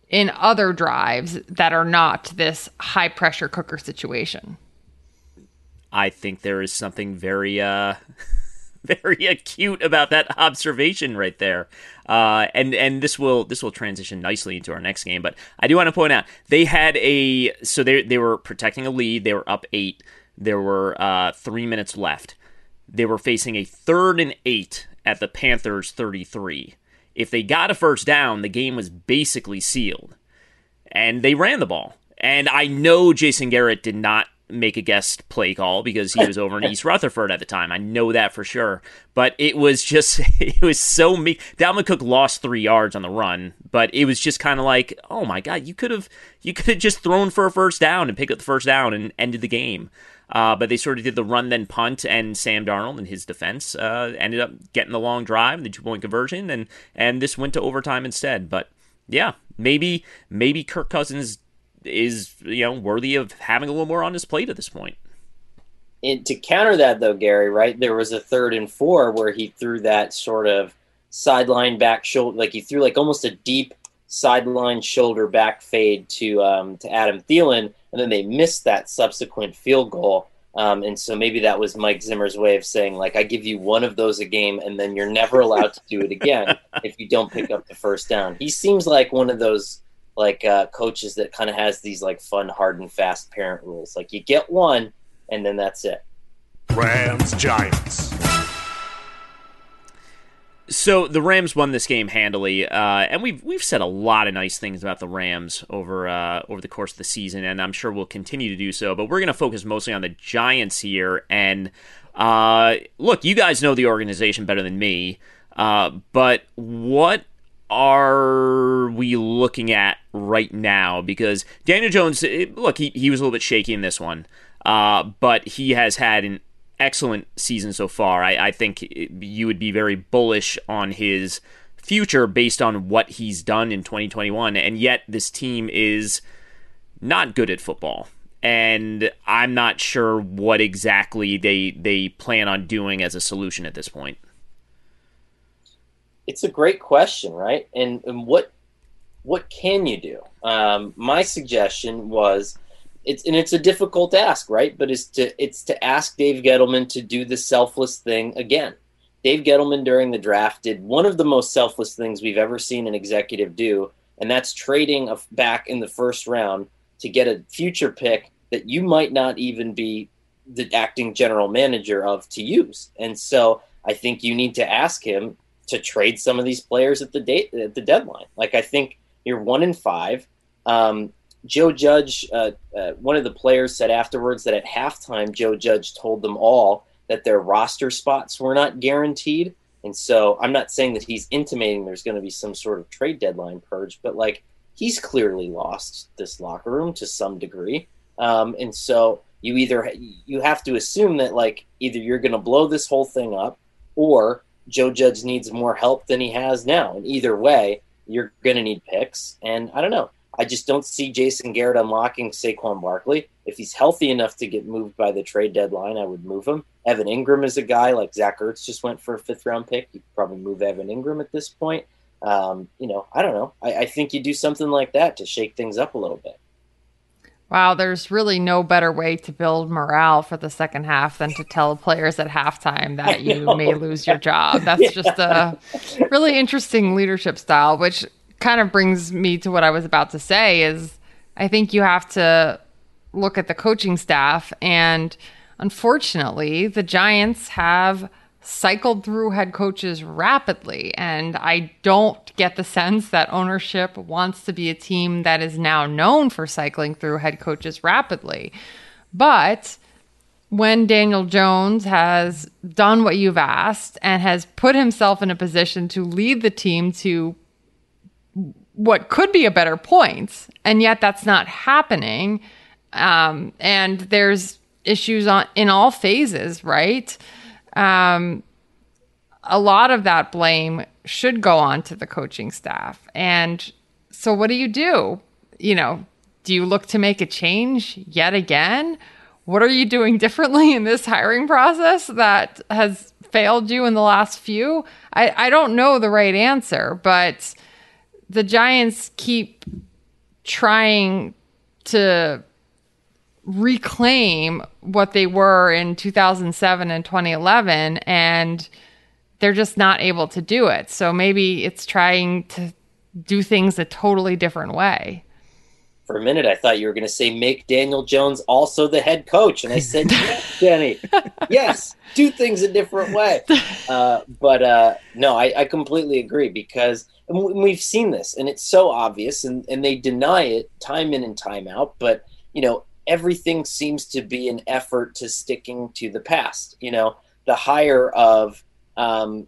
Speaker 3: in other drives that are not this high pressure cooker situation.
Speaker 5: I think there is something very uh very acute about that observation right there. Uh, and and this will this will transition nicely into our next game. But I do want to point out they had a so they they were protecting a lead. They were up eight. There were uh, three minutes left. They were facing a third and eight at the Panthers' 33. If they got a first down, the game was basically sealed. And they ran the ball. And I know Jason Garrett did not make a guest play call because he was over in East Rutherford at the time. I know that for sure. But it was just, it was so meek. Dalvin Cook lost three yards on the run, but it was just kind of like, oh my God, you could have, you could have just thrown for a first down and picked up the first down and ended the game. Uh, but they sort of did the run then punt, and Sam Darnold in his defense uh, ended up getting the long drive, and the two point conversion, and and this went to overtime instead. But yeah, maybe maybe Kirk Cousins is you know worthy of having a little more on his plate at this point.
Speaker 4: And to counter that, though, Gary, right? There was a third and four where he threw that sort of sideline back shoulder, like he threw like almost a deep sideline shoulder back fade to um, to Adam Thielen, and then they missed that subsequent field goal. Um, and so maybe that was Mike Zimmer's way of saying, like, I give you one of those a game, and then you're never allowed to do it again if you don't pick up the first down. He seems like one of those like uh, coaches that kind of has these like fun, hard and fast parent rules. Like you get one, and then that's it.
Speaker 6: Rams Giants.
Speaker 5: So the Rams won this game handily, uh, and we've we've said a lot of nice things about the Rams over uh, over the course of the season, and I'm sure we'll continue to do so. But we're going to focus mostly on the Giants here. And uh, look, you guys know the organization better than me, uh, but what are we looking at right now? Because Daniel Jones, look, he, he was a little bit shaky in this one, uh, but he has had an excellent season so far. I, I think you would be very bullish on his future based on what he's done in 2021, and yet this team is not good at football. and I'm not sure what exactly they they plan on doing as a solution at this point.
Speaker 4: It's a great question, right? And, and what what can you do? Um, my suggestion was it's and it's a difficult ask, right? But it's to it's to ask Dave Gettleman to do the selfless thing again. Dave Gettleman during the draft did one of the most selfless things we've ever seen an executive do, and that's trading a, back in the first round to get a future pick that you might not even be the acting general manager of to use. And so I think you need to ask him to trade some of these players at the date at the deadline. Like I think you're one in five. Um, Joe Judge, uh, uh, one of the players, said afterwards that at halftime, Joe Judge told them all that their roster spots were not guaranteed. And so I'm not saying that he's intimating there's going to be some sort of trade deadline purge, but like he's clearly lost this locker room to some degree. Um, and so you either you have to assume that like either you're going to blow this whole thing up or Joe Judge needs more help than he has now. And either way, you're going to need picks. And I don't know. I just don't see Jason Garrett unlocking Saquon Barkley. If he's healthy enough to get moved by the trade deadline, I would move him. Evan Engram is a guy like Zach Ertz just went for a fifth round pick. You probably move Evan Engram at this point. Um, you know, I don't know. I, I think you do something like that to shake things up a little bit.
Speaker 3: Wow, there's really no better way to build morale for the second half than to tell players at halftime that you may lose your job. That's yeah. just a really interesting leadership style, which kind of brings me to what I was about to say is I think you have to look at the coaching staff and unfortunately, the Giants have cycled through head coaches rapidly. And I don't get the sense that ownership wants to be a team that is now known for cycling through head coaches rapidly. But when Daniel Jones has done what you've asked and has put himself in a position to lead the team to what could be a better point, and yet that's not happening. Um, and there's issues on in all phases, right? Um, a lot of that blame should go on to the coaching staff. And so, what do you do? You know, do you look to make a change yet again? What are you doing differently in this hiring process that has failed you in the last few? I, I don't know the right answer, but the Giants keep trying to reclaim what they were in 2007 and 2011 and they're just not able to do it. So maybe it's trying to do things a totally different way.
Speaker 4: For a minute, I thought you were going to say make Daniel Jones also the head coach, and I said, "Yes, Danny, yes, do things a different way." Uh, but uh, no, I, I, completely agree because we've seen this, and it's so obvious, and, and they deny it time in and time out. But you know, everything seems to be an effort to sticking to the past. You know, the hire of um,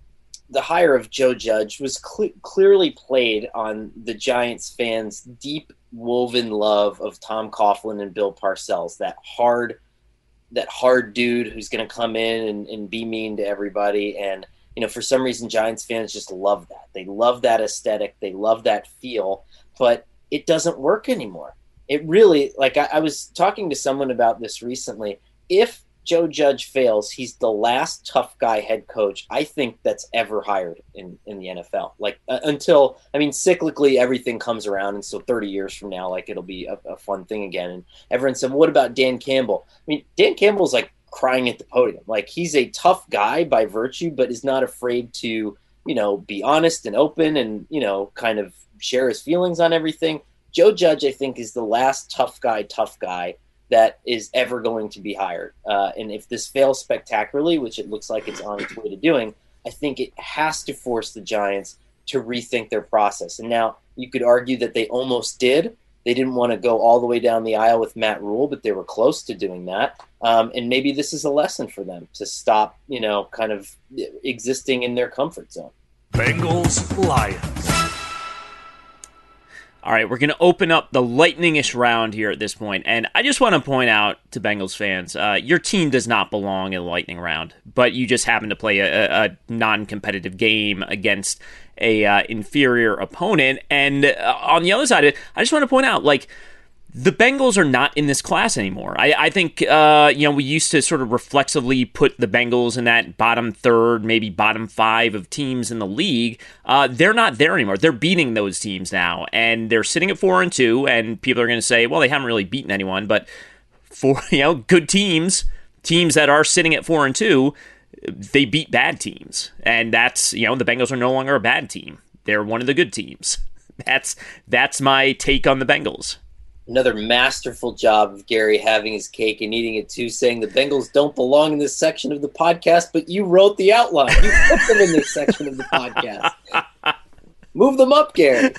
Speaker 4: the hire of Joe Judge was cl- clearly played on the Giants fans' deep woven love of Tom Coughlin and Bill Parcells. That hard, that hard dude who's going to come in and, and be mean to everybody. And you know, for some reason, Giants fans just love that. They love that aesthetic. They love that feel. But it doesn't work anymore it really like I, I, was talking to someone about this recently. If Joe Judge fails, he's the last tough guy head coach I think that's ever hired in in the NFL. Like uh, until I mean, cyclically everything comes around, and so 30 years from now, like it'll be a, a fun thing again. And everyone said, "What about Dan Campbell?" I mean, Dan Campbell's like crying at the podium. Like he's a tough guy by virtue, but is not afraid to you know be honest and open and you know kind of share his feelings on everything Joe Judge, I think, is the last tough guy, tough guy that is ever going to be hired. Uh, and if this fails spectacularly, which it looks like it's on its way to doing, I think it has to force the Giants to rethink their process. And now you could argue that they almost did. They didn't want to go all the way down the aisle with Matt Rhule, but they were close to doing that. Um, and maybe this is a lesson for them to stop, you know, kind of existing in their comfort zone.
Speaker 6: Bengals Lions.
Speaker 5: All right, we're going to open up the lightningish round here at this point, and I just want to point out to Bengals fans, uh, your team does not belong in the lightning round, but you just happen to play a, a non-competitive game against a uh, inferior opponent. And uh, on the other side, I just want to point out, like the Bengals are not in this class anymore. I, I think uh, you know we used to sort of reflexively put the Bengals in that bottom third, maybe bottom five of teams in the league. Uh, they're not there anymore. They're beating those teams now, and they're sitting at four and two. And people are going to say, well, they haven't really beaten anyone, but for you know good teams, teams that are sitting at four and two, they beat bad teams, and that's you know the Bengals are no longer a bad team. They're one of the good teams. That's that's my take on the Bengals
Speaker 4: another masterful job of Gary having his cake and eating it too, saying the Bengals don't belong in this section of the podcast, but you wrote the outline. You put them in this section of the podcast. Move them up, Gary.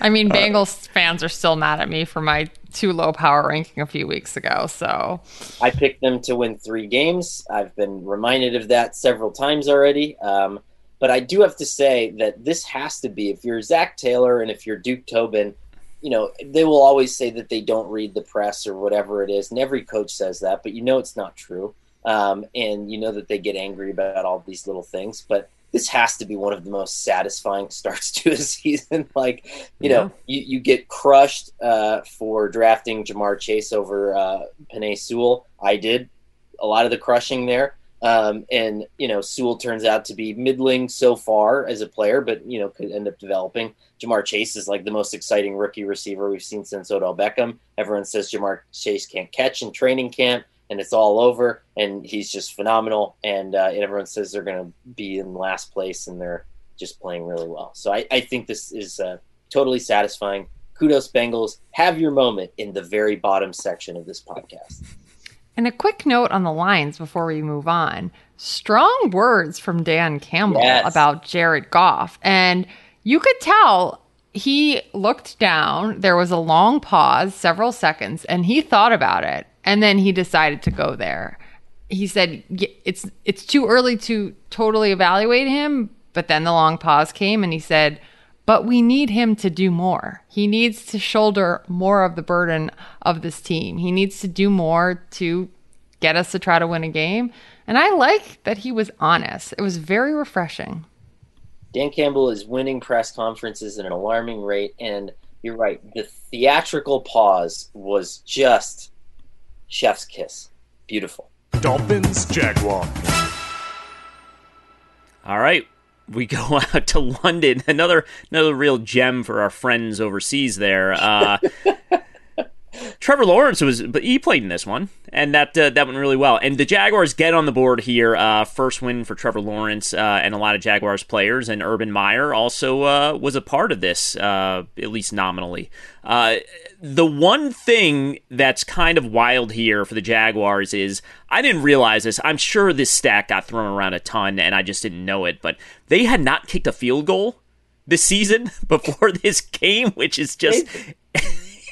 Speaker 3: I mean, Bengals fans are still mad at me for my too low power ranking a few weeks ago. So
Speaker 4: I picked them to win three games. I've been reminded of that several times already. Um, but I do have to say that this has to be, if you're Zac Taylor and if you're Duke Tobin, you know, they will always say that they don't read the press or whatever it is, and every coach says that, but you know it's not true. Um, and you know that they get angry about all these little things, but this has to be one of the most satisfying starts to a season. like, you yeah. know, you, you get crushed uh, for drafting Ja'Marr Chase over uh, Penei Sewell. I did a lot of the crushing there. Um, and you know, Sewell turns out to be middling so far as a player, but you know, could end up developing. Ja'Marr Chase is like the most exciting rookie receiver we've seen since Odell Beckham. Everyone says Ja'Marr Chase can't catch in training camp, and it's all over. And he's just phenomenal. And, uh, and everyone says they're going to be in last place, and they're just playing really well. So I, I think this is uh, totally satisfying. Kudos, Bengals. Have your moment in the very bottom section of this podcast.
Speaker 3: And a quick note on the Lions before we move on. Strong words from Dan Campbell yes. about Jared Goff. And you could tell he looked down. There was a long pause, several seconds, and he thought about it. And then he decided to go there. He said it's it's too early to totally evaluate him, but then the long pause came and he said, but we need him to do more. He needs to shoulder more of the burden of this team. He needs to do more to get us to try to win a game. And I like that he was honest. It was very refreshing.
Speaker 4: Dan Campbell is winning press conferences at an alarming rate. And you're right, the theatrical pause was just chef's kiss. Beautiful.
Speaker 6: Dolphins, Jaguar.
Speaker 5: All right we go out to London. Another another real gem for our friends overseas there. Uh, Trevor Lawrence was, but he played in this one, and that uh, that went really well. And the Jaguars get on the board here. Uh, first win for Trevor Lawrence uh, and a lot of Jaguars players. And Urban Meyer also uh, was a part of this, uh, at least nominally. Uh, the one thing that's kind of wild here for the Jaguars is I didn't realize this. I'm sure this stat got thrown around a ton, and I just didn't know it. But they had not kicked a field goal this season before this game, which is just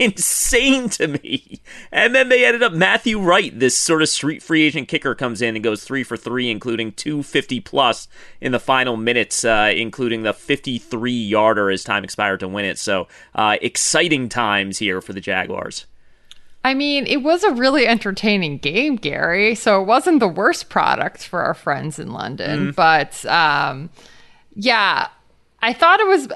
Speaker 5: insane to me. And then they ended up Matthew Wright, this sort of street free agent kicker, comes in and goes three for three, including two fifty plus in the final minutes, uh, including the 53 yarder as time expired to win it. So uh, exciting times here for the Jaguars.
Speaker 3: I mean, it was a really entertaining game, Gary. So it wasn't the worst product for our friends in London. Mm. But um, yeah, I thought it was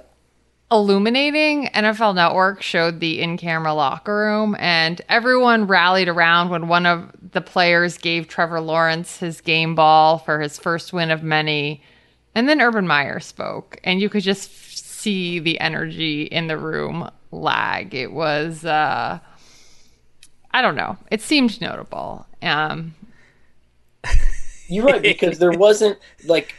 Speaker 3: illuminating. NFL Network showed the in camera locker room, and everyone rallied around when one of the players gave Trevor Lawrence his game ball for his first win of many. And then Urban Meyer spoke, and you could just see the energy in the room lag. It was, uh, I don't know, it seemed notable. Um,
Speaker 4: You're right, because there wasn't like,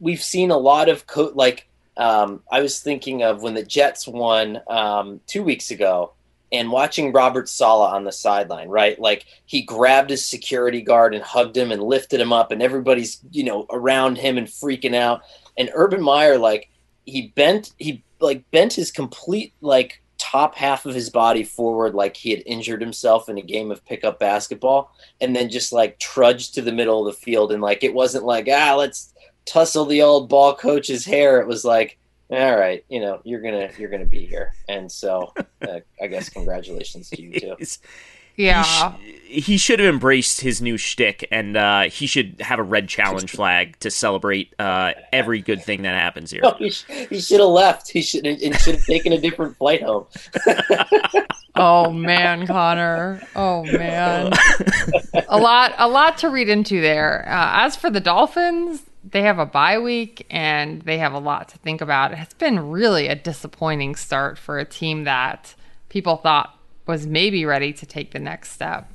Speaker 4: we've seen a lot of co- like um, I was thinking of when the Jets won um, two weeks ago and watching Robert Saleh on the sideline, right? Like he grabbed his security guard and hugged him and lifted him up, and everybody's, you know, around him and freaking out. And Urban Meyer, like, he bent, he like bent his complete, like, top half of his body forward like he had injured himself in a game of pickup basketball and then just like trudged to the middle of the field and like it wasn't like ah let's tussle the old ball coach's hair. It was like, all right, you know, you're gonna you're gonna be here, and so uh, I guess congratulations to you too.
Speaker 3: Yeah.
Speaker 5: He, sh- he should have embraced his new shtick, and uh, he should have a red challenge flag to celebrate uh, every good thing that happens here.
Speaker 4: No, he, sh- he should have left. He should and should have taken a different flight home.
Speaker 3: oh man, Conor. Oh man. a lot, a lot to read into there. Uh, as for the Dolphins, they have a bye week and they have a lot to think about. It's been really a disappointing start for a team that people thought was maybe ready to take the next step.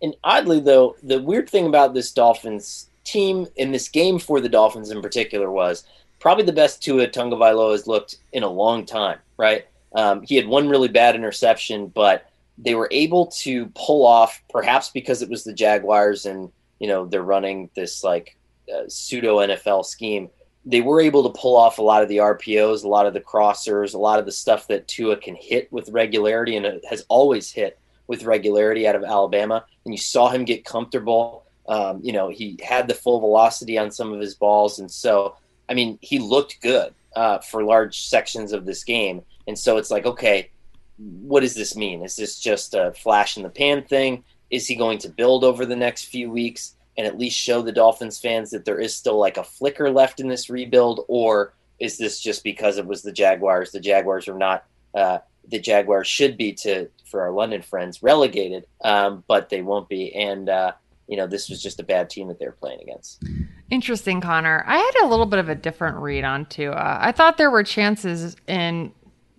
Speaker 4: And oddly, though, the weird thing about this Dolphins team in this game for the Dolphins in particular was probably the best Tua Tagovailoa has looked in a long time. Right? Um, he had one really bad interception, but they were able to pull off, perhaps because it was the Jaguars and you know they're running this like uh, pseudo NFL scheme. They were able to pull off a lot of the RPOs, a lot of the crossers, a lot of the stuff that Tua can hit with regularity and has always hit with regularity out of Alabama. And you saw him get comfortable. Um, you know, he had the full velocity on some of his balls. And so, I mean, he looked good uh, for large sections of this game. And so it's like, okay, what does this mean? Is this just a flash in the pan thing? Is he going to build over the next few weeks? And at least show the Dolphins fans that there is still like a flicker left in this rebuild, or is this just because it was the Jaguars? The Jaguars are not uh, the Jaguars should be to for our London friends relegated, um, but they won't be, and uh, you know this was just a bad team that they're playing against.
Speaker 3: Interesting, Conor. I had a little bit of a different read on Tua. I thought there were chances in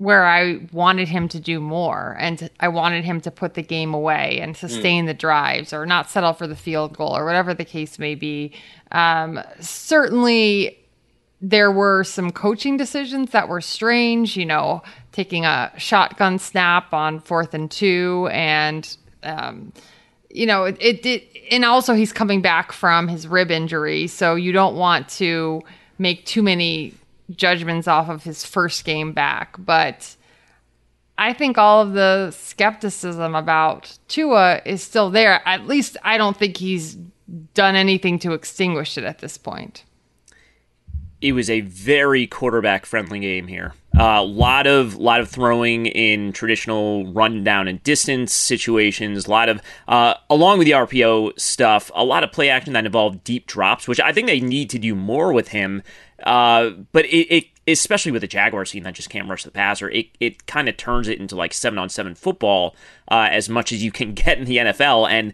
Speaker 3: where I wanted him to do more and I wanted him to put the game away and sustain mm. the drives or not settle for the field goal or whatever the case may be. Um, certainly, there were some coaching decisions that were strange, you know, taking a shotgun snap on fourth and two and, um, you know, it, it did. And also, he's coming back from his rib injury. So you don't want to make too many judgments off of his first game back, but I think all of the skepticism about Tua is still there. At least I don't think he's done anything to extinguish it at this point.
Speaker 5: It was a very quarterback friendly game here. A uh, lot of lot of throwing in traditional run down and distance situations. A lot of uh, along with the RPO stuff. A lot of play action that involved deep drops, which I think they need to do more with him uh, but it, it, especially with the Jaguars team that just can't rush the passer, it, it kind of turns it into like seven on seven football uh, as much as you can get in the NFL. And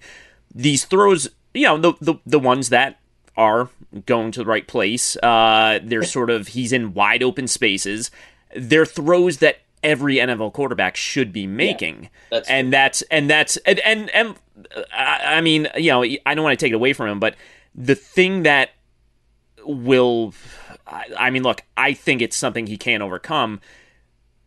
Speaker 5: these throws, you know, the the, the ones that are going to the right place, uh, they're sort of he's in wide open spaces. They're throws that every NFL quarterback should be making, yeah, that's and that's and that's and and, and uh, I mean, you know, I don't want to take it away from him, but the thing that will I mean, look, I think it's something he can't overcome.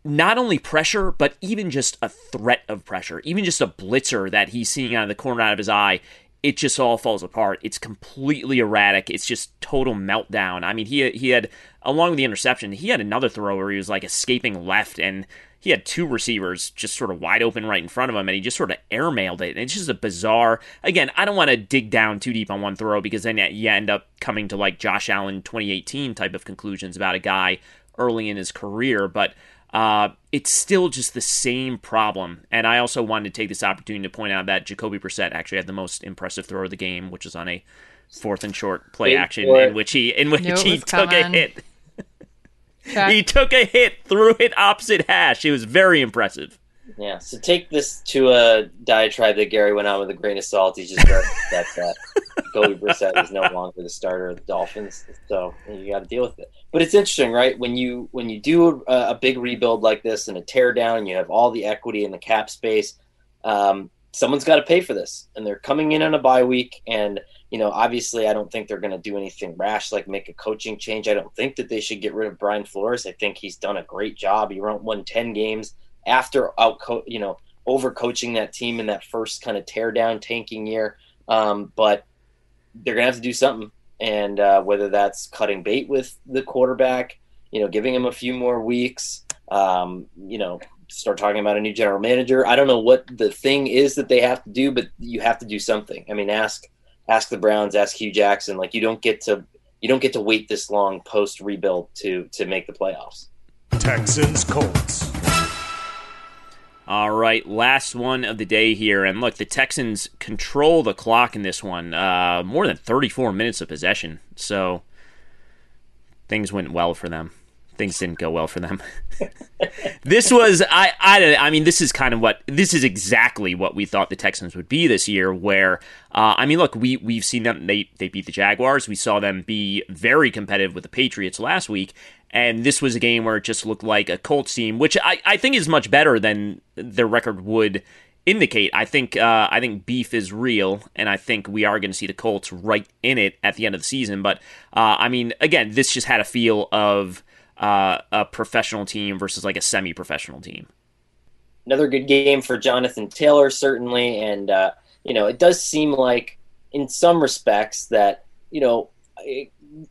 Speaker 5: Not only pressure, but even just a threat of pressure, even just a blitzer that he's seeing out of the corner out of his eye, it just all falls apart. It's completely erratic. It's just total meltdown. I mean, he he had along with the interception, he had another throw where he was like escaping left and he had two receivers just sort of wide open right in front of him, and he just sort of airmailed it. And it's just a bizarre. Again, I don't want to dig down too deep on one throw because then you end up coming to like Josh Allen 2018 type of conclusions about a guy early in his career, but. Uh, it's still just the same problem. And I also wanted to take this opportunity to point out that Jacoby Brissett actually had the most impressive throw of the game, which was on a fourth and short play Wait action in which he in which he took coming. a hit. He took a hit, threw it opposite hash. It was very impressive.
Speaker 4: Yeah, so take this to a diatribe that Gary went on with a grain of salt. He's just very upset that Jacoby Brissett is no longer the starter of the Dolphins. So you got to deal with it. But it's interesting, right? When you when you do a, a big rebuild like this and a tear down, you have all the equity in the cap space. Um, someone's got to pay for this, and they're coming in on a bye week, and you know, obviously, I don't think they're going to do anything rash like make a coaching change. I don't think that they should get rid of Brian Flores. I think he's done a great job. He won 10 games after out, you know, over coaching that team in that first kind of tear down tanking year. Um, but they're going to have to do something. And uh, whether that's cutting bait with the quarterback, you know, giving him a few more weeks, um, you know, start talking about a new general manager. I don't know what the thing is that they have to do, but you have to do something. I mean, ask ask the Browns, ask Hue Jackson. Like you don't get to you don't get to wait this long post rebuild to to make the playoffs.
Speaker 6: Texans Colts.
Speaker 5: All right, last one of the day here. And look, the Texans control the clock in this one. Uh, more than 34 minutes of possession. So things went well for them. Things didn't go well for them. this was I, I I mean this is kind of what this is exactly what we thought the Texans would be this year. Where uh, I mean, look, we we've seen them. They they beat the Jaguars. We saw them be very competitive with the Patriots last week, and this was a game where it just looked like a Colts team, which I, I think is much better than their record would indicate. I think uh, I think beef is real, and I think we are going to see the Colts right in it at the end of the season. But uh, I mean, again, this just had a feel of uh, a professional team versus like a semi-professional team.
Speaker 4: Another good game for Jonathan Taylor, certainly, and uh, you know, it does seem like in some respects that you know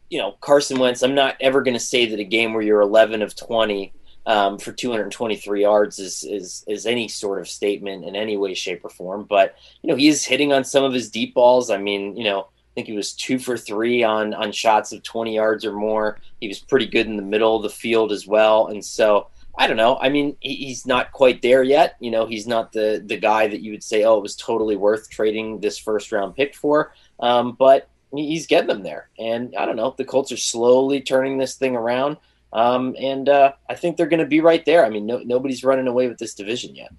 Speaker 4: you know, Carson Wentz, I'm not ever going to say that a game where you're 11 of 20 um, for 223 yards is, is is any sort of statement in any way, shape, or form. But you know, he is hitting on some of his deep balls. I mean, you know, I think he was two for three on on shots of 20 yards or more. He was pretty good in the middle of the field as well. And so I don't know. I mean, he's not quite there yet. You know, he's not the the guy that you would say, oh, it was totally worth trading this first round pick for. Um, but he's getting them there. And I don't know, the Colts are slowly turning this thing around. Um, and uh, I think they're going to be right there. I mean, no, nobody's running away with this division yet.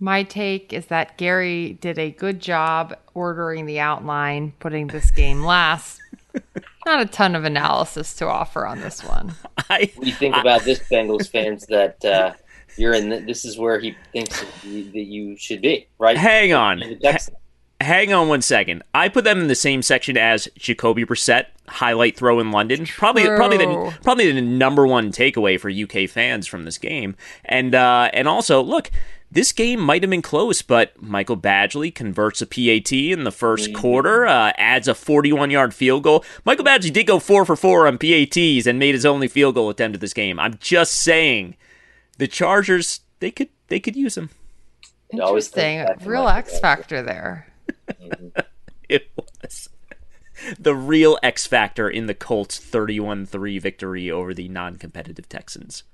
Speaker 3: My take is that Gary did a good job ordering the outline, putting this game last. Not a ton of analysis to offer on this one.
Speaker 4: I, what do you think I, about this, Bengals fans? That uh, you're in. The, this is where he thinks that you, that you should be, right?
Speaker 5: Hang on hang on one second. I put them in the same section as Jacoby Brissett highlight throw in London. Probably, True. probably the probably the number one takeaway for UK fans from this game. And uh, and also, look, this game might have been close, but Michael Badgley converts a PAT in the 1st mm-hmm. quarter, uh, adds a 41 yard field goal. Michael Badgley did go four for four on PATs and made his only field goal attempt of this game. I'm just saying, the Chargers they could they could use him.
Speaker 3: Interesting, real X factor there.
Speaker 5: it was the real X factor in the Colts 31 3 victory over the non competitive Texans.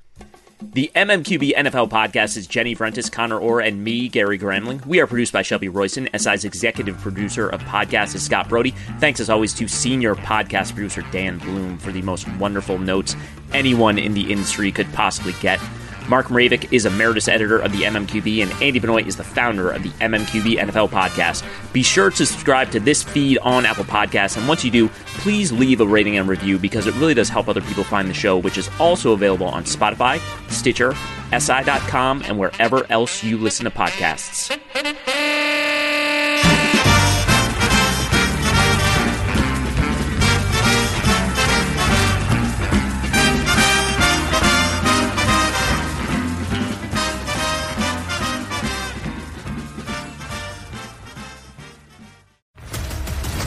Speaker 5: The MMQB NFL podcast is Jenny Vrentas, Conor Orr, and me, Gary Gramling. We are produced by Shelby Royston. SI's executive producer of podcasts is Scott Brody. Thanks as always to senior podcast producer Dan Bloom for the most wonderful notes anyone in the industry could possibly get. Mark Mravic is emeritus editor of the MMQB, and Andy Benoit is the founder of the MMQB NFL podcast. Be sure to subscribe to this feed on Apple Podcasts, and once you do, please leave a rating and review because it really does help other people find the show, which is also available on Spotify, Stitcher, SI.com, and wherever else you listen to podcasts.